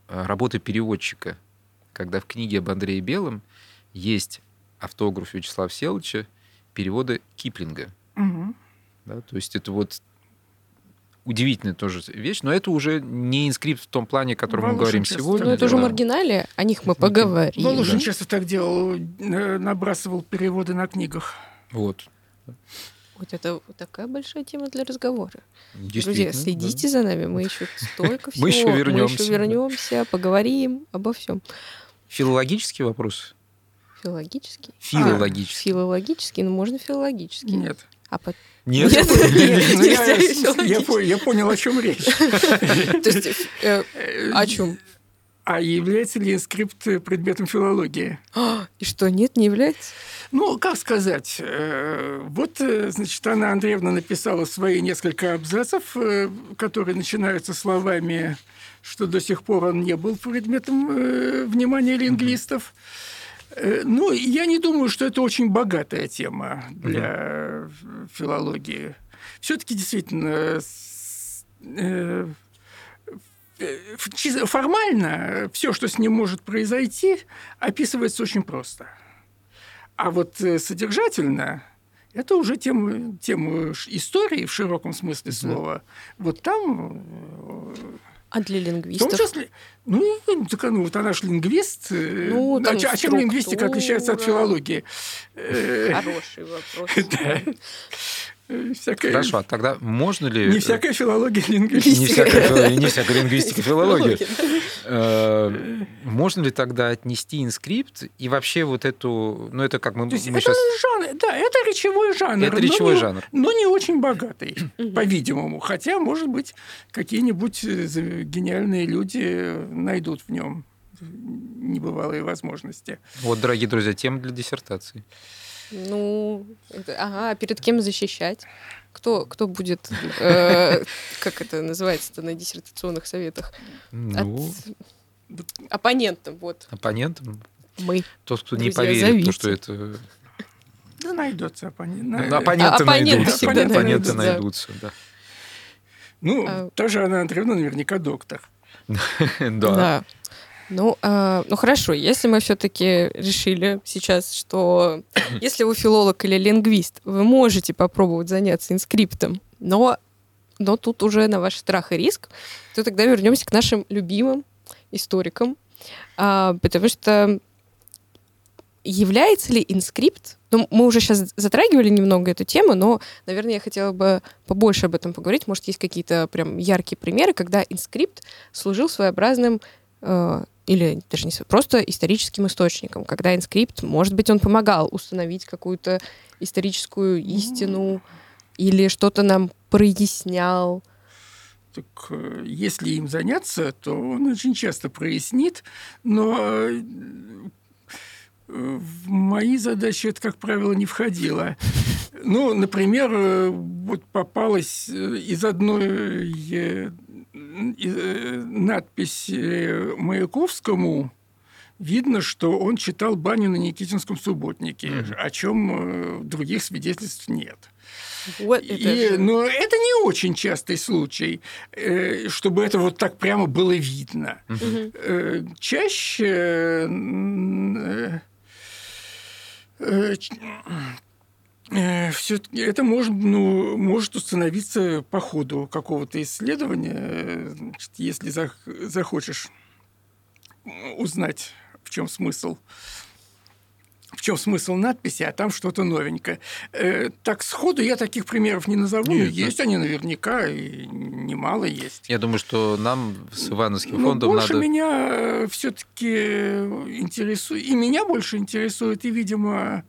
работы переводчика, когда в книге об Андрее Белом есть автограф Вячеслава Селыча перевода Киплинга. Угу. Да, то есть это вот удивительная тоже вещь, но это уже не инскрипт в том плане, о котором Волошин мы говорим сегодня. Ну, это уже маргинали, о них мы поговорим. Волошин да? часто так делал, э, набрасывал переводы на книгах. Вот. Вот это вот такая большая тема для разговора. Друзья, следите да. за нами, мы еще столько всего. Мы еще вернемся. Мы еще вернемся, поговорим обо всем. Филологический вопрос. Филологический? Филологический. А, филологический, ну можно филологический. Нет. А по... Нет, нет, нет ну, я, понял, о чем речь. То есть, э, о чем? А является ли скрипт предметом филологии? А, и что, нет, не является? Ну, как сказать, э, вот, э, значит, Анна Андреевна написала свои несколько абзацев, которые начинаются словами, что до сих пор он не был предметом внимания лингвистов. Э, ну, я не думаю, что это очень богатая тема для угу. филологии. Все-таки действительно э, формально все, что с ним может произойти, описывается очень просто. А вот э, содержательно это уже тема, тема истории в широком смысле слова. Вот там а для лингвистов? В том числе, ну, так, ну вот она же лингвист. Э, ну, а, а чем лингвистика отличается от филологии? Э, Хороший вопрос. Да. Всякая... Хорошо, а тогда можно ли... Не всякая филология лингвистика. Не всякая, не всякая лингвистика филология. Э, можно ли тогда отнести инскрипт и вообще вот эту... Ну, это как мы, мы это сейчас... жанр, да, это речевой жанр. Это речевой но жанр. Не, но не очень богатый, по-видимому. Хотя, может быть, какие-нибудь э, гениальные люди найдут в нем небывалые возможности. Вот, дорогие друзья, тема для диссертации. Ну, ага, перед кем защищать? Кто, кто будет, э, как это называется-то на диссертационных советах? Ну, От... Оппонентом, вот. Оппонентом? Мы. Тот, кто не поверит, то, что это... Да найдется оппонент. Ну, оппоненты, а, найдутся. Оппоненты, оппоненты найдутся, да. Ну, а... тоже Анна Андреевна наверняка доктор. Да. Ну, э, ну хорошо, если мы все-таки решили сейчас, что если вы филолог или лингвист, вы можете попробовать заняться инскриптом, но, но тут уже на ваш страх и риск, то тогда вернемся к нашим любимым историкам, э, потому что является ли инскрипт, ну, мы уже сейчас затрагивали немного эту тему, но, наверное, я хотела бы побольше об этом поговорить. Может, есть какие-то прям яркие примеры, когда инскрипт служил своеобразным э, или даже не просто историческим источником, когда инскрипт, может быть, он помогал установить какую-то историческую истину или что-то нам прояснял. Так э, если им заняться, то он очень часто прояснит, но э, в мои задачи это, как правило, не входило. Ну, например, э, вот попалась из одной Э, надпись э, Маяковскому видно, что он читал баню на Никитинском субботнике, mm-hmm. о чем э, других свидетельств нет. Вот это И, же... Но это не очень частый случай, чтобы это вот так прямо было видно. Mm-hmm. Чаще Э, все это может, ну, может установиться по ходу какого-то исследования, если захочешь узнать, в чем смысл, в чем смысл надписи, а там что-то новенькое. Э, так сходу я таких примеров не назову, Нет, но есть да. они наверняка, и немало есть. Я думаю, что нам с Ивановским но фондом больше надо... меня э, все-таки интересует, и меня больше интересует, и, видимо,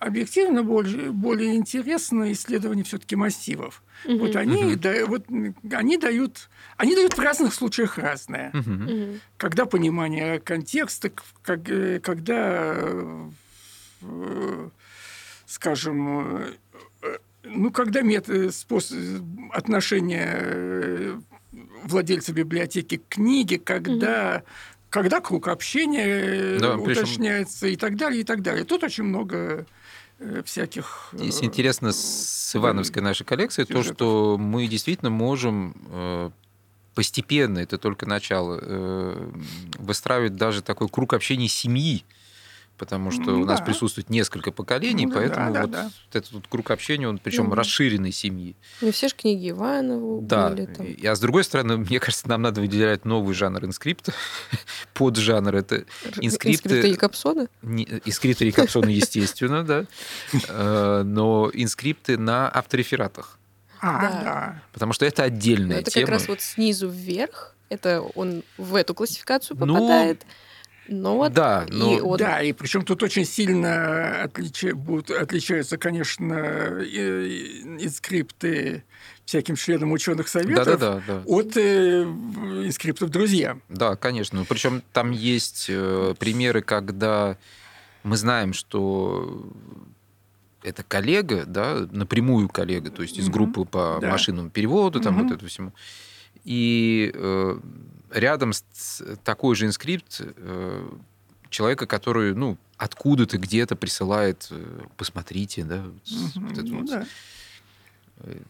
объективно более, более интересно исследование все-таки массивов. Угу. Вот они, угу. да, вот они дают, они дают в разных случаях разное. Угу. Когда понимание контекста, как, э, когда, э, скажем, э, ну, когда метод, способ, отношения владельца библиотеки к книге, когда угу когда круг общения да, уточняется причем... и так далее, и так далее. Тут очень много всяких... Здесь э, интересно с Ивановской нашей коллекцией то, что мы действительно можем э, постепенно, это только начало, выстраивать даже такой круг общения семьи потому что ну, у нас да. присутствует несколько поколений, ну, поэтому да, вот, да. вот этот вот круг общения, он причем угу. расширенной семьи. Не все же книги Иванову да. были там. И, а с другой стороны, мне кажется, нам надо выделять новый жанр инскрипта, поджанр. Это инскрипты... Инскрипты и капсоны? Инскрипты и капсоны, естественно, да. Э, но инскрипты на авторефератах. А, да. да. Потому что это отдельная это тема. Это как раз вот снизу вверх. Это он в эту классификацию ну, попадает. Ну, но вот да, но... и он... да, и причем тут очень сильно отличи... будут отличаются, конечно, и, и скрипты всяким членам ученых советов да, да, да, да. от э, инскриптов друзьям. Да, конечно. Причем там есть э, примеры, когда мы знаем, что это коллега, да, напрямую коллега, то есть из группы по да. машинному переводу, там угу. вот это всему. И э, рядом с такой же инскрипт э, человека, который, ну, откуда-то где-то присылает, э, посмотрите, да, вот это ну, вот, да. Э,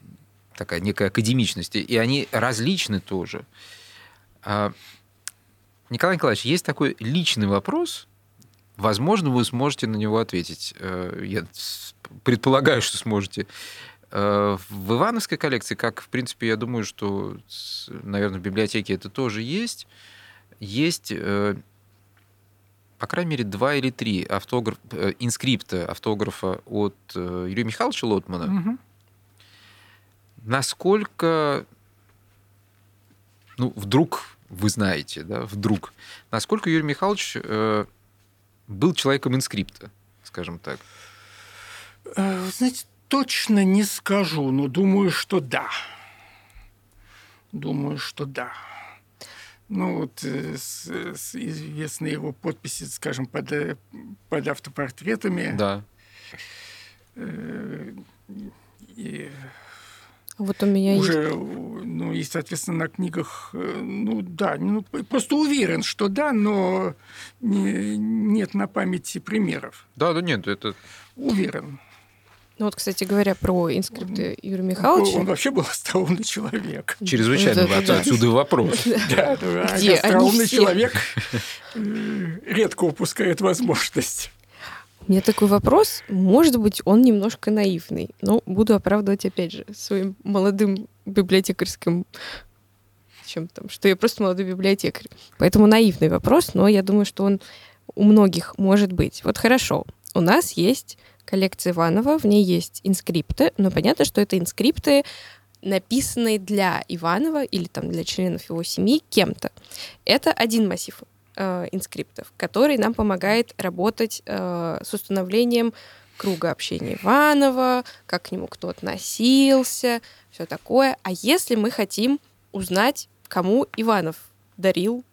такая некая академичность. И они различны тоже. А, Николай Николаевич, есть такой личный вопрос, возможно, вы сможете на него ответить. Я предполагаю, что сможете. Э, в Ивановской коллекции, как, в принципе, я думаю, что, наверное, в библиотеке это тоже есть, есть, э, по крайней мере, два или три автограф, э, инскрипта автографа от Юрия Михайловича Лотмана. Угу. Насколько, ну, вдруг вы знаете, да, вдруг, насколько Юрий Михайлович был человеком инскрипта, скажем так? Знаете, точно не скажу, но думаю, что да. Думаю, что да. Ну вот э, с, с известны его подписи, скажем, под, э, под автопортретами. Да. Э, и вот у меня уже, есть. ну и, соответственно, на книгах, ну да, ну, просто уверен, что да, но не, нет на памяти примеров. Да, да нет, это... Уверен. Ну вот, кстати говоря, про инскрипты Юрия Михайловича. Он вообще был остроумный человек. Чрезвычайно. Да, да, отсюда вопрос. Да, Где остроумный человек э, редко упускает возможность. У меня такой вопрос. Может быть, он немножко наивный, но буду оправдывать, опять же, своим молодым библиотекарским чем там, что я просто молодой библиотекарь. Поэтому наивный вопрос, но я думаю, что он у многих может быть. Вот хорошо, у нас есть коллекция Иванова, в ней есть инскрипты, но понятно, что это инскрипты, написанные для Иванова или там для членов его семьи кем-то. Это один массив э, инскриптов, который нам помогает работать э, с установлением круга общения Иванова, как к нему кто относился, все такое. А если мы хотим узнать, кому Иванов дарил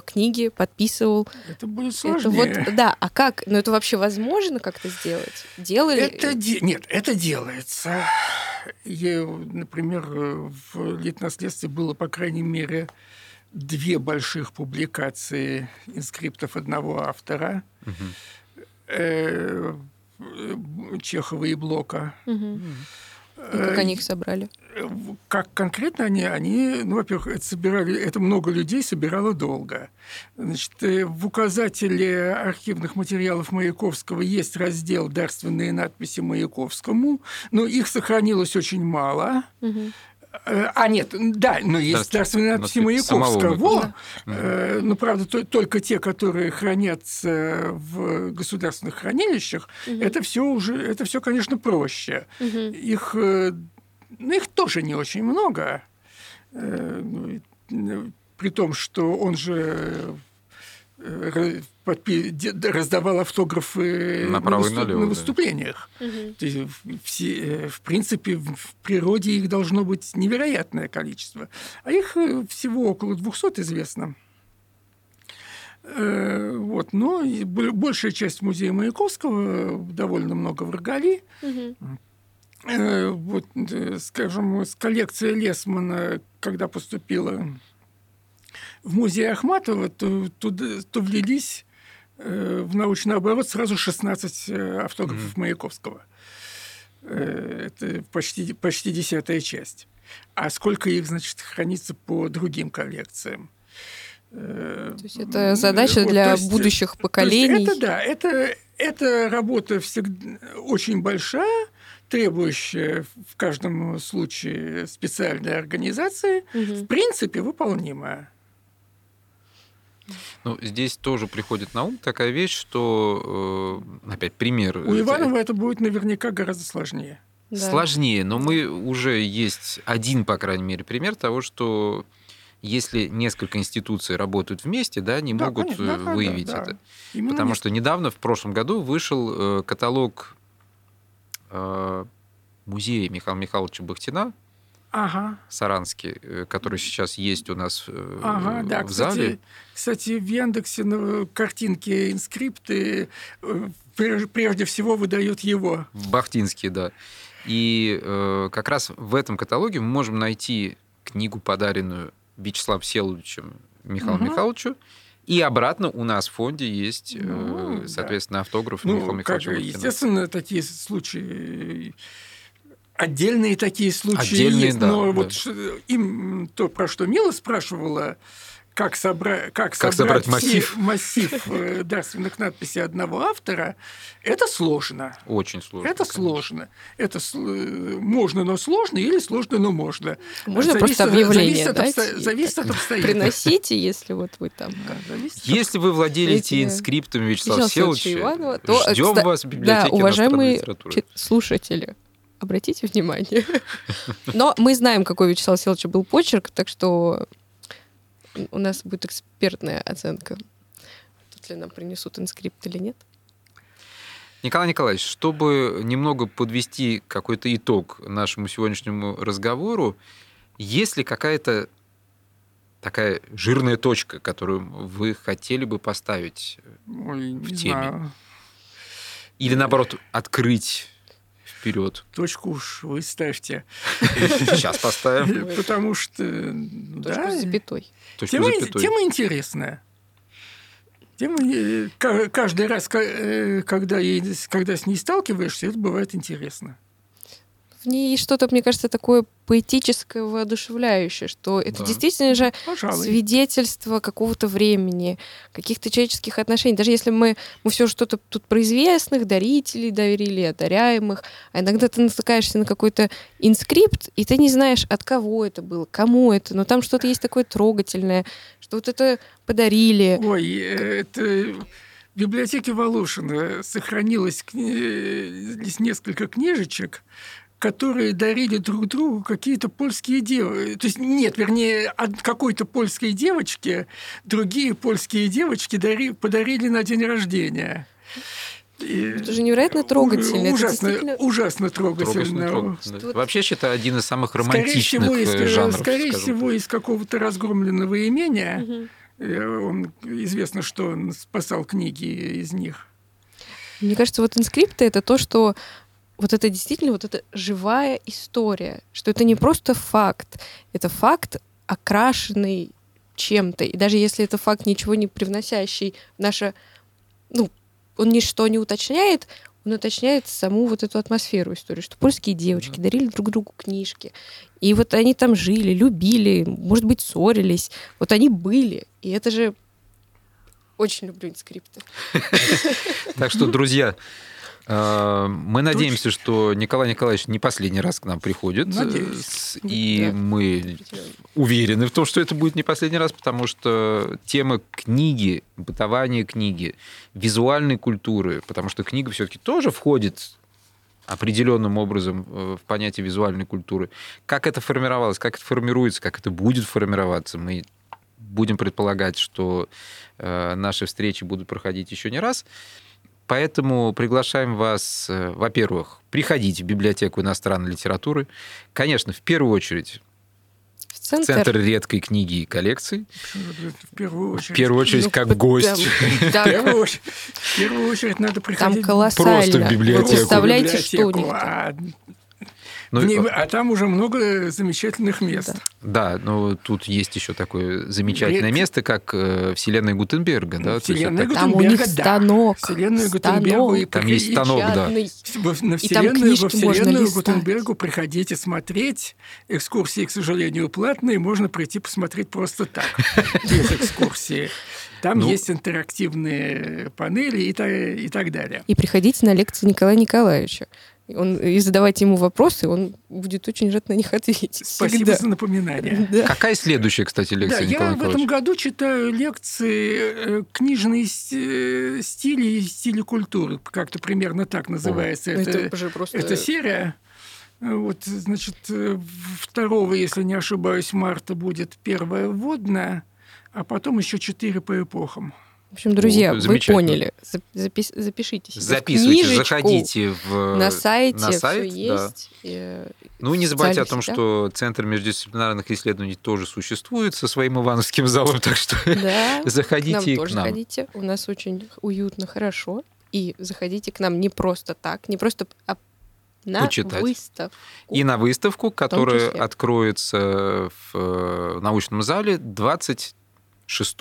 книги подписывал. Это будет сложнее. Это вот, да, а как? Ну это вообще возможно как-то сделать? Делали? Это де... Нет, это делается. Я, например, в «Литнаследстве» было, по крайней мере, две больших публикации инскриптов одного автора. Угу. Чехова и Блока. Угу. И как они их собрали? Как конкретно они? Они, ну, во-первых, это собирали, это много людей собирало долго. Значит, э, в указателе архивных материалов Маяковского есть раздел «Дарственные надписи Маяковскому», но их сохранилось очень мало. Угу. А, нет, да, но есть дарственные надписи Маяковского. Во, э, ну, правда, то, только те, которые хранятся в государственных хранилищах, угу. это все уже, это все, конечно, проще. Угу. Их, э, ну, их тоже не очень много. Э, ну, при том, что он же. Раздавал автографы на, выступ... налево, на выступлениях. Да. Угу. Все, э, в принципе, в природе их должно быть невероятное количество. А их э, всего около 200 известно. Вот, но большая часть музея Маяковского довольно много в Рогали. Угу. Вот, скажем, коллекция Лесмана, когда поступила в музей Ахматова, то, туда, то влились э, в научный оборот сразу 16 э, автографов mm-hmm. Маяковского. Э, это почти, почти десятая часть. А сколько их, значит, хранится по другим коллекциям? То есть это задача вот, для есть, будущих поколений. это да, это, это работа всегда очень большая, требующая в каждом случае специальной организации, угу. в принципе выполнимая. Ну, здесь тоже приходит на ум такая вещь, что, э, опять пример. У Иванова это будет наверняка гораздо сложнее. Да. Сложнее, но мы уже есть один, по крайней мере, пример того, что если несколько институций работают вместе, да, они да, могут конечно, да, выявить да, это. Да. Потому что недавно, в прошлом году, вышел э, каталог э, музея Михаила Михайловича Бахтина, ага. Саранске, э, который сейчас есть у нас э, ага, в да, кстати, зале. Кстати, в Яндексе на картинки, инскрипты э, прежде всего выдают его. Бахтинский, да. И э, как раз в этом каталоге мы можем найти книгу, подаренную Вячеславом Селовичем Михаилу угу. Михайловичу, и обратно у нас в фонде есть, ну, соответственно, да. автограф ну, Михаила Михайловича. Как, естественно, такие случаи Отдельные такие случаи Отдельные, есть, да, но да. вот им то, про что Мила спрашивала, как, собра... как, как собрать, собрать массив, массив э, дарственных надписей одного автора, это сложно. Очень сложно. Это конечно. сложно. Это э, можно, но сложно, или сложно, но можно. Можно зависит, просто объявление зависит, дать, обсто... зависит от обстоятельств. Приносите, если вот вы там. Да, если вы владеете инскриптом Вячеслава Селовича, то ждем вас в библиотеке да, уважаемые слушатели, обратите внимание. Но мы знаем, какой Вячеслав Селович был почерк, так что у нас будет экспертная оценка, тут ли нам принесут инскрипт или нет. Николай Николаевич, чтобы немного подвести какой-то итог нашему сегодняшнему разговору, есть ли какая-то такая жирная точка, которую вы хотели бы поставить Ой, в теме? Знаю. Или наоборот, открыть вперед. Точку уж вы ставьте. Сейчас поставим. Потому что... Да, с запятой. Тема, тема интересная. Тема, э, каждый раз, э, когда, когда с ней сталкиваешься, это бывает интересно в ней что-то, мне кажется, такое поэтическое, воодушевляющее, что это да. действительно же Пожалуй. свидетельство какого-то времени, каких-то человеческих отношений. Даже если мы, мы все что-то тут про известных дарителей дарили, одаряемых, а иногда ты натыкаешься на какой-то инскрипт, и ты не знаешь, от кого это было, кому это, но там что-то есть такое трогательное, что вот это подарили. Ой, это в библиотеке Волошина сохранилось э, несколько книжечек, которые дарили друг другу какие-то польские девочки. То есть нет, вернее, от какой-то польской девочке другие польские девочки дари, подарили на день рождения. И это же невероятно трогательно. Ужасно, действительно... ужасно трогательно. трогательно. Что... Вообще, считаю, один из самых романтичных скорее всего, из, жанров. Скорее всего, из какого-то разгромленного имения. Угу. Он, известно, что он спасал книги из них. Мне кажется, вот инскрипты — это то, что вот это действительно вот эта живая история, что это не просто факт, это факт, окрашенный чем-то. И даже если это факт, ничего не привносящий в наше... Ну, он ничто не уточняет, он уточняет саму вот эту атмосферу истории, что польские девочки дарили друг другу книжки. И вот они там жили, любили, может быть, ссорились. Вот они были. И это же... Очень люблю инскрипты. Так что, друзья, мы надеемся, что Николай Николаевич не последний раз к нам приходит. Надеюсь. И да. мы уверены в том, что это будет не последний раз, потому что тема книги, бытования книги, визуальной культуры, потому что книга все-таки тоже входит определенным образом э, в понятие визуальной культуры. Как это формировалось, как это формируется, как это будет формироваться, мы будем предполагать, что э, наши встречи будут проходить еще не раз. Поэтому приглашаем вас, э, во-первых, приходить в библиотеку иностранной литературы. Конечно, в первую очередь в центр. центр редкой книги и коллекций. В первую очередь. В первую очередь, ну, как гость. в, первую очередь, в первую очередь надо приходить. Там колоссально. Просто в библиотеку. Вы представляете, что у них а ну, ней, а там уже много замечательных мест. Да, да но тут есть еще такое замечательное Ред... место, как э, Вселенная Гутенберга. Да? Вселенная Гутенберга, там у них станок. Да. Вселенную Гутенбергу. И там есть станок, да. На Вселенную, во Вселенную Гутенбергу приходите смотреть. Экскурсии, к сожалению, платные. Можно прийти посмотреть просто так, без экскурсии. Там ну, есть интерактивные панели и, и так далее. И приходите на лекции Николая Николаевича. Он, и задавайте ему вопросы, он будет очень рад на них ответить. Спасибо всегда. за напоминание. Да. Какая следующая, кстати, лекция, да, Николай Я Николаевич? в этом году читаю лекции э, книжные э, стили и стили культуры. Как-то примерно так называется. О. Это, это, просто... это серия. Вот, значит, 2, если не ошибаюсь, марта будет первая вводная, а потом еще четыре по эпохам. В общем, друзья, О, вы поняли. Запис, запишитесь. Записывайте, заходите в... на сайте, на сайт, все да. есть. И... Ну, не забывайте о том, сетях. что Центр междисциплинарных исследований тоже существует со своим Ивановским залом, так что да, заходите к нам. Тоже к нам. Заходите. У нас очень уютно, хорошо. И заходите к нам не просто так, не просто а на почитать. выставку. И на выставку, которая откроется в э, научном зале 26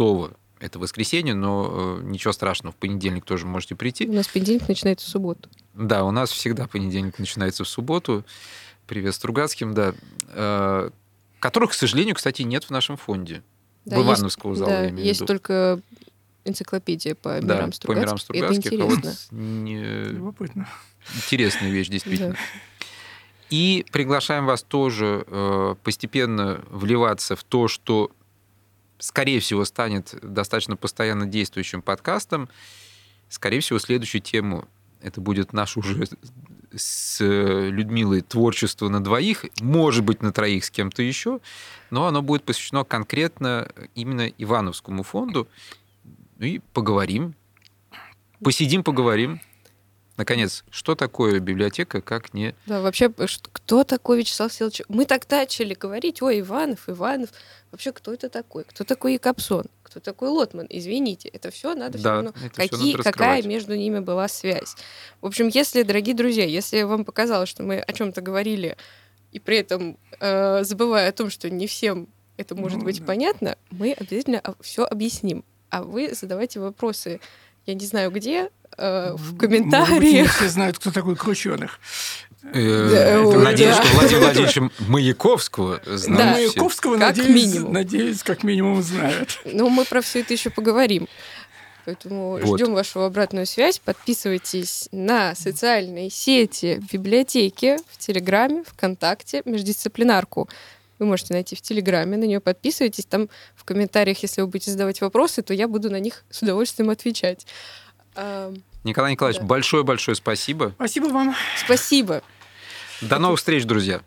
это воскресенье, но э, ничего страшного, в понедельник тоже можете прийти. У нас понедельник начинается в субботу. Да, у нас всегда понедельник начинается в субботу. Привет Стругацким, да. Э, которых, к сожалению, кстати, нет в нашем фонде. Да, в Ивановского есть, зала, да, я имею есть только энциклопедия по да, мирам Стругацких. По мирам Стругацких. Это интересно. А вот не... Любопытно. Интересная вещь, действительно. Да. И приглашаем вас тоже э, постепенно вливаться в то, что скорее всего, станет достаточно постоянно действующим подкастом. Скорее всего, следующую тему это будет наш уже с Людмилой творчество на двоих, может быть, на троих с кем-то еще, но оно будет посвящено конкретно именно Ивановскому фонду. Ну и поговорим. Посидим, поговорим. Наконец, что такое библиотека, как не... Да, вообще, кто такой Вячеслав Силович? Мы так начали говорить, ой, Иванов, Иванов. Вообще, кто это такой? Кто такой Якобсон? Кто такой Лотман? Извините, это все надо да, все равно... Какие, надо какая между ними была связь? В общем, если, дорогие друзья, если вам показалось, что мы о чем-то говорили, и при этом э, забывая о том, что не всем это может ну, быть да. понятно, мы обязательно все объясним. А вы задавайте вопросы, я не знаю где, э, в комментариях. все знают, кто такой Крученых. Э, надеюсь, что Владимира Владимировича Маяковского знают. Маяковского, надеюсь, надеюсь, как минимум знают. Ну, мы про все это еще поговорим. Поэтому вот. ждем вашу обратную связь. Подписывайтесь на социальные сети в библиотеке, в Телеграме, ВКонтакте, междисциплинарку. Вы можете найти в Телеграме, на нее подписывайтесь. Там в комментариях, если вы будете задавать вопросы, то я буду на них с удовольствием отвечать. Николай Николаевич, большое-большое да. спасибо. Спасибо вам. Спасибо. До новых встреч, друзья.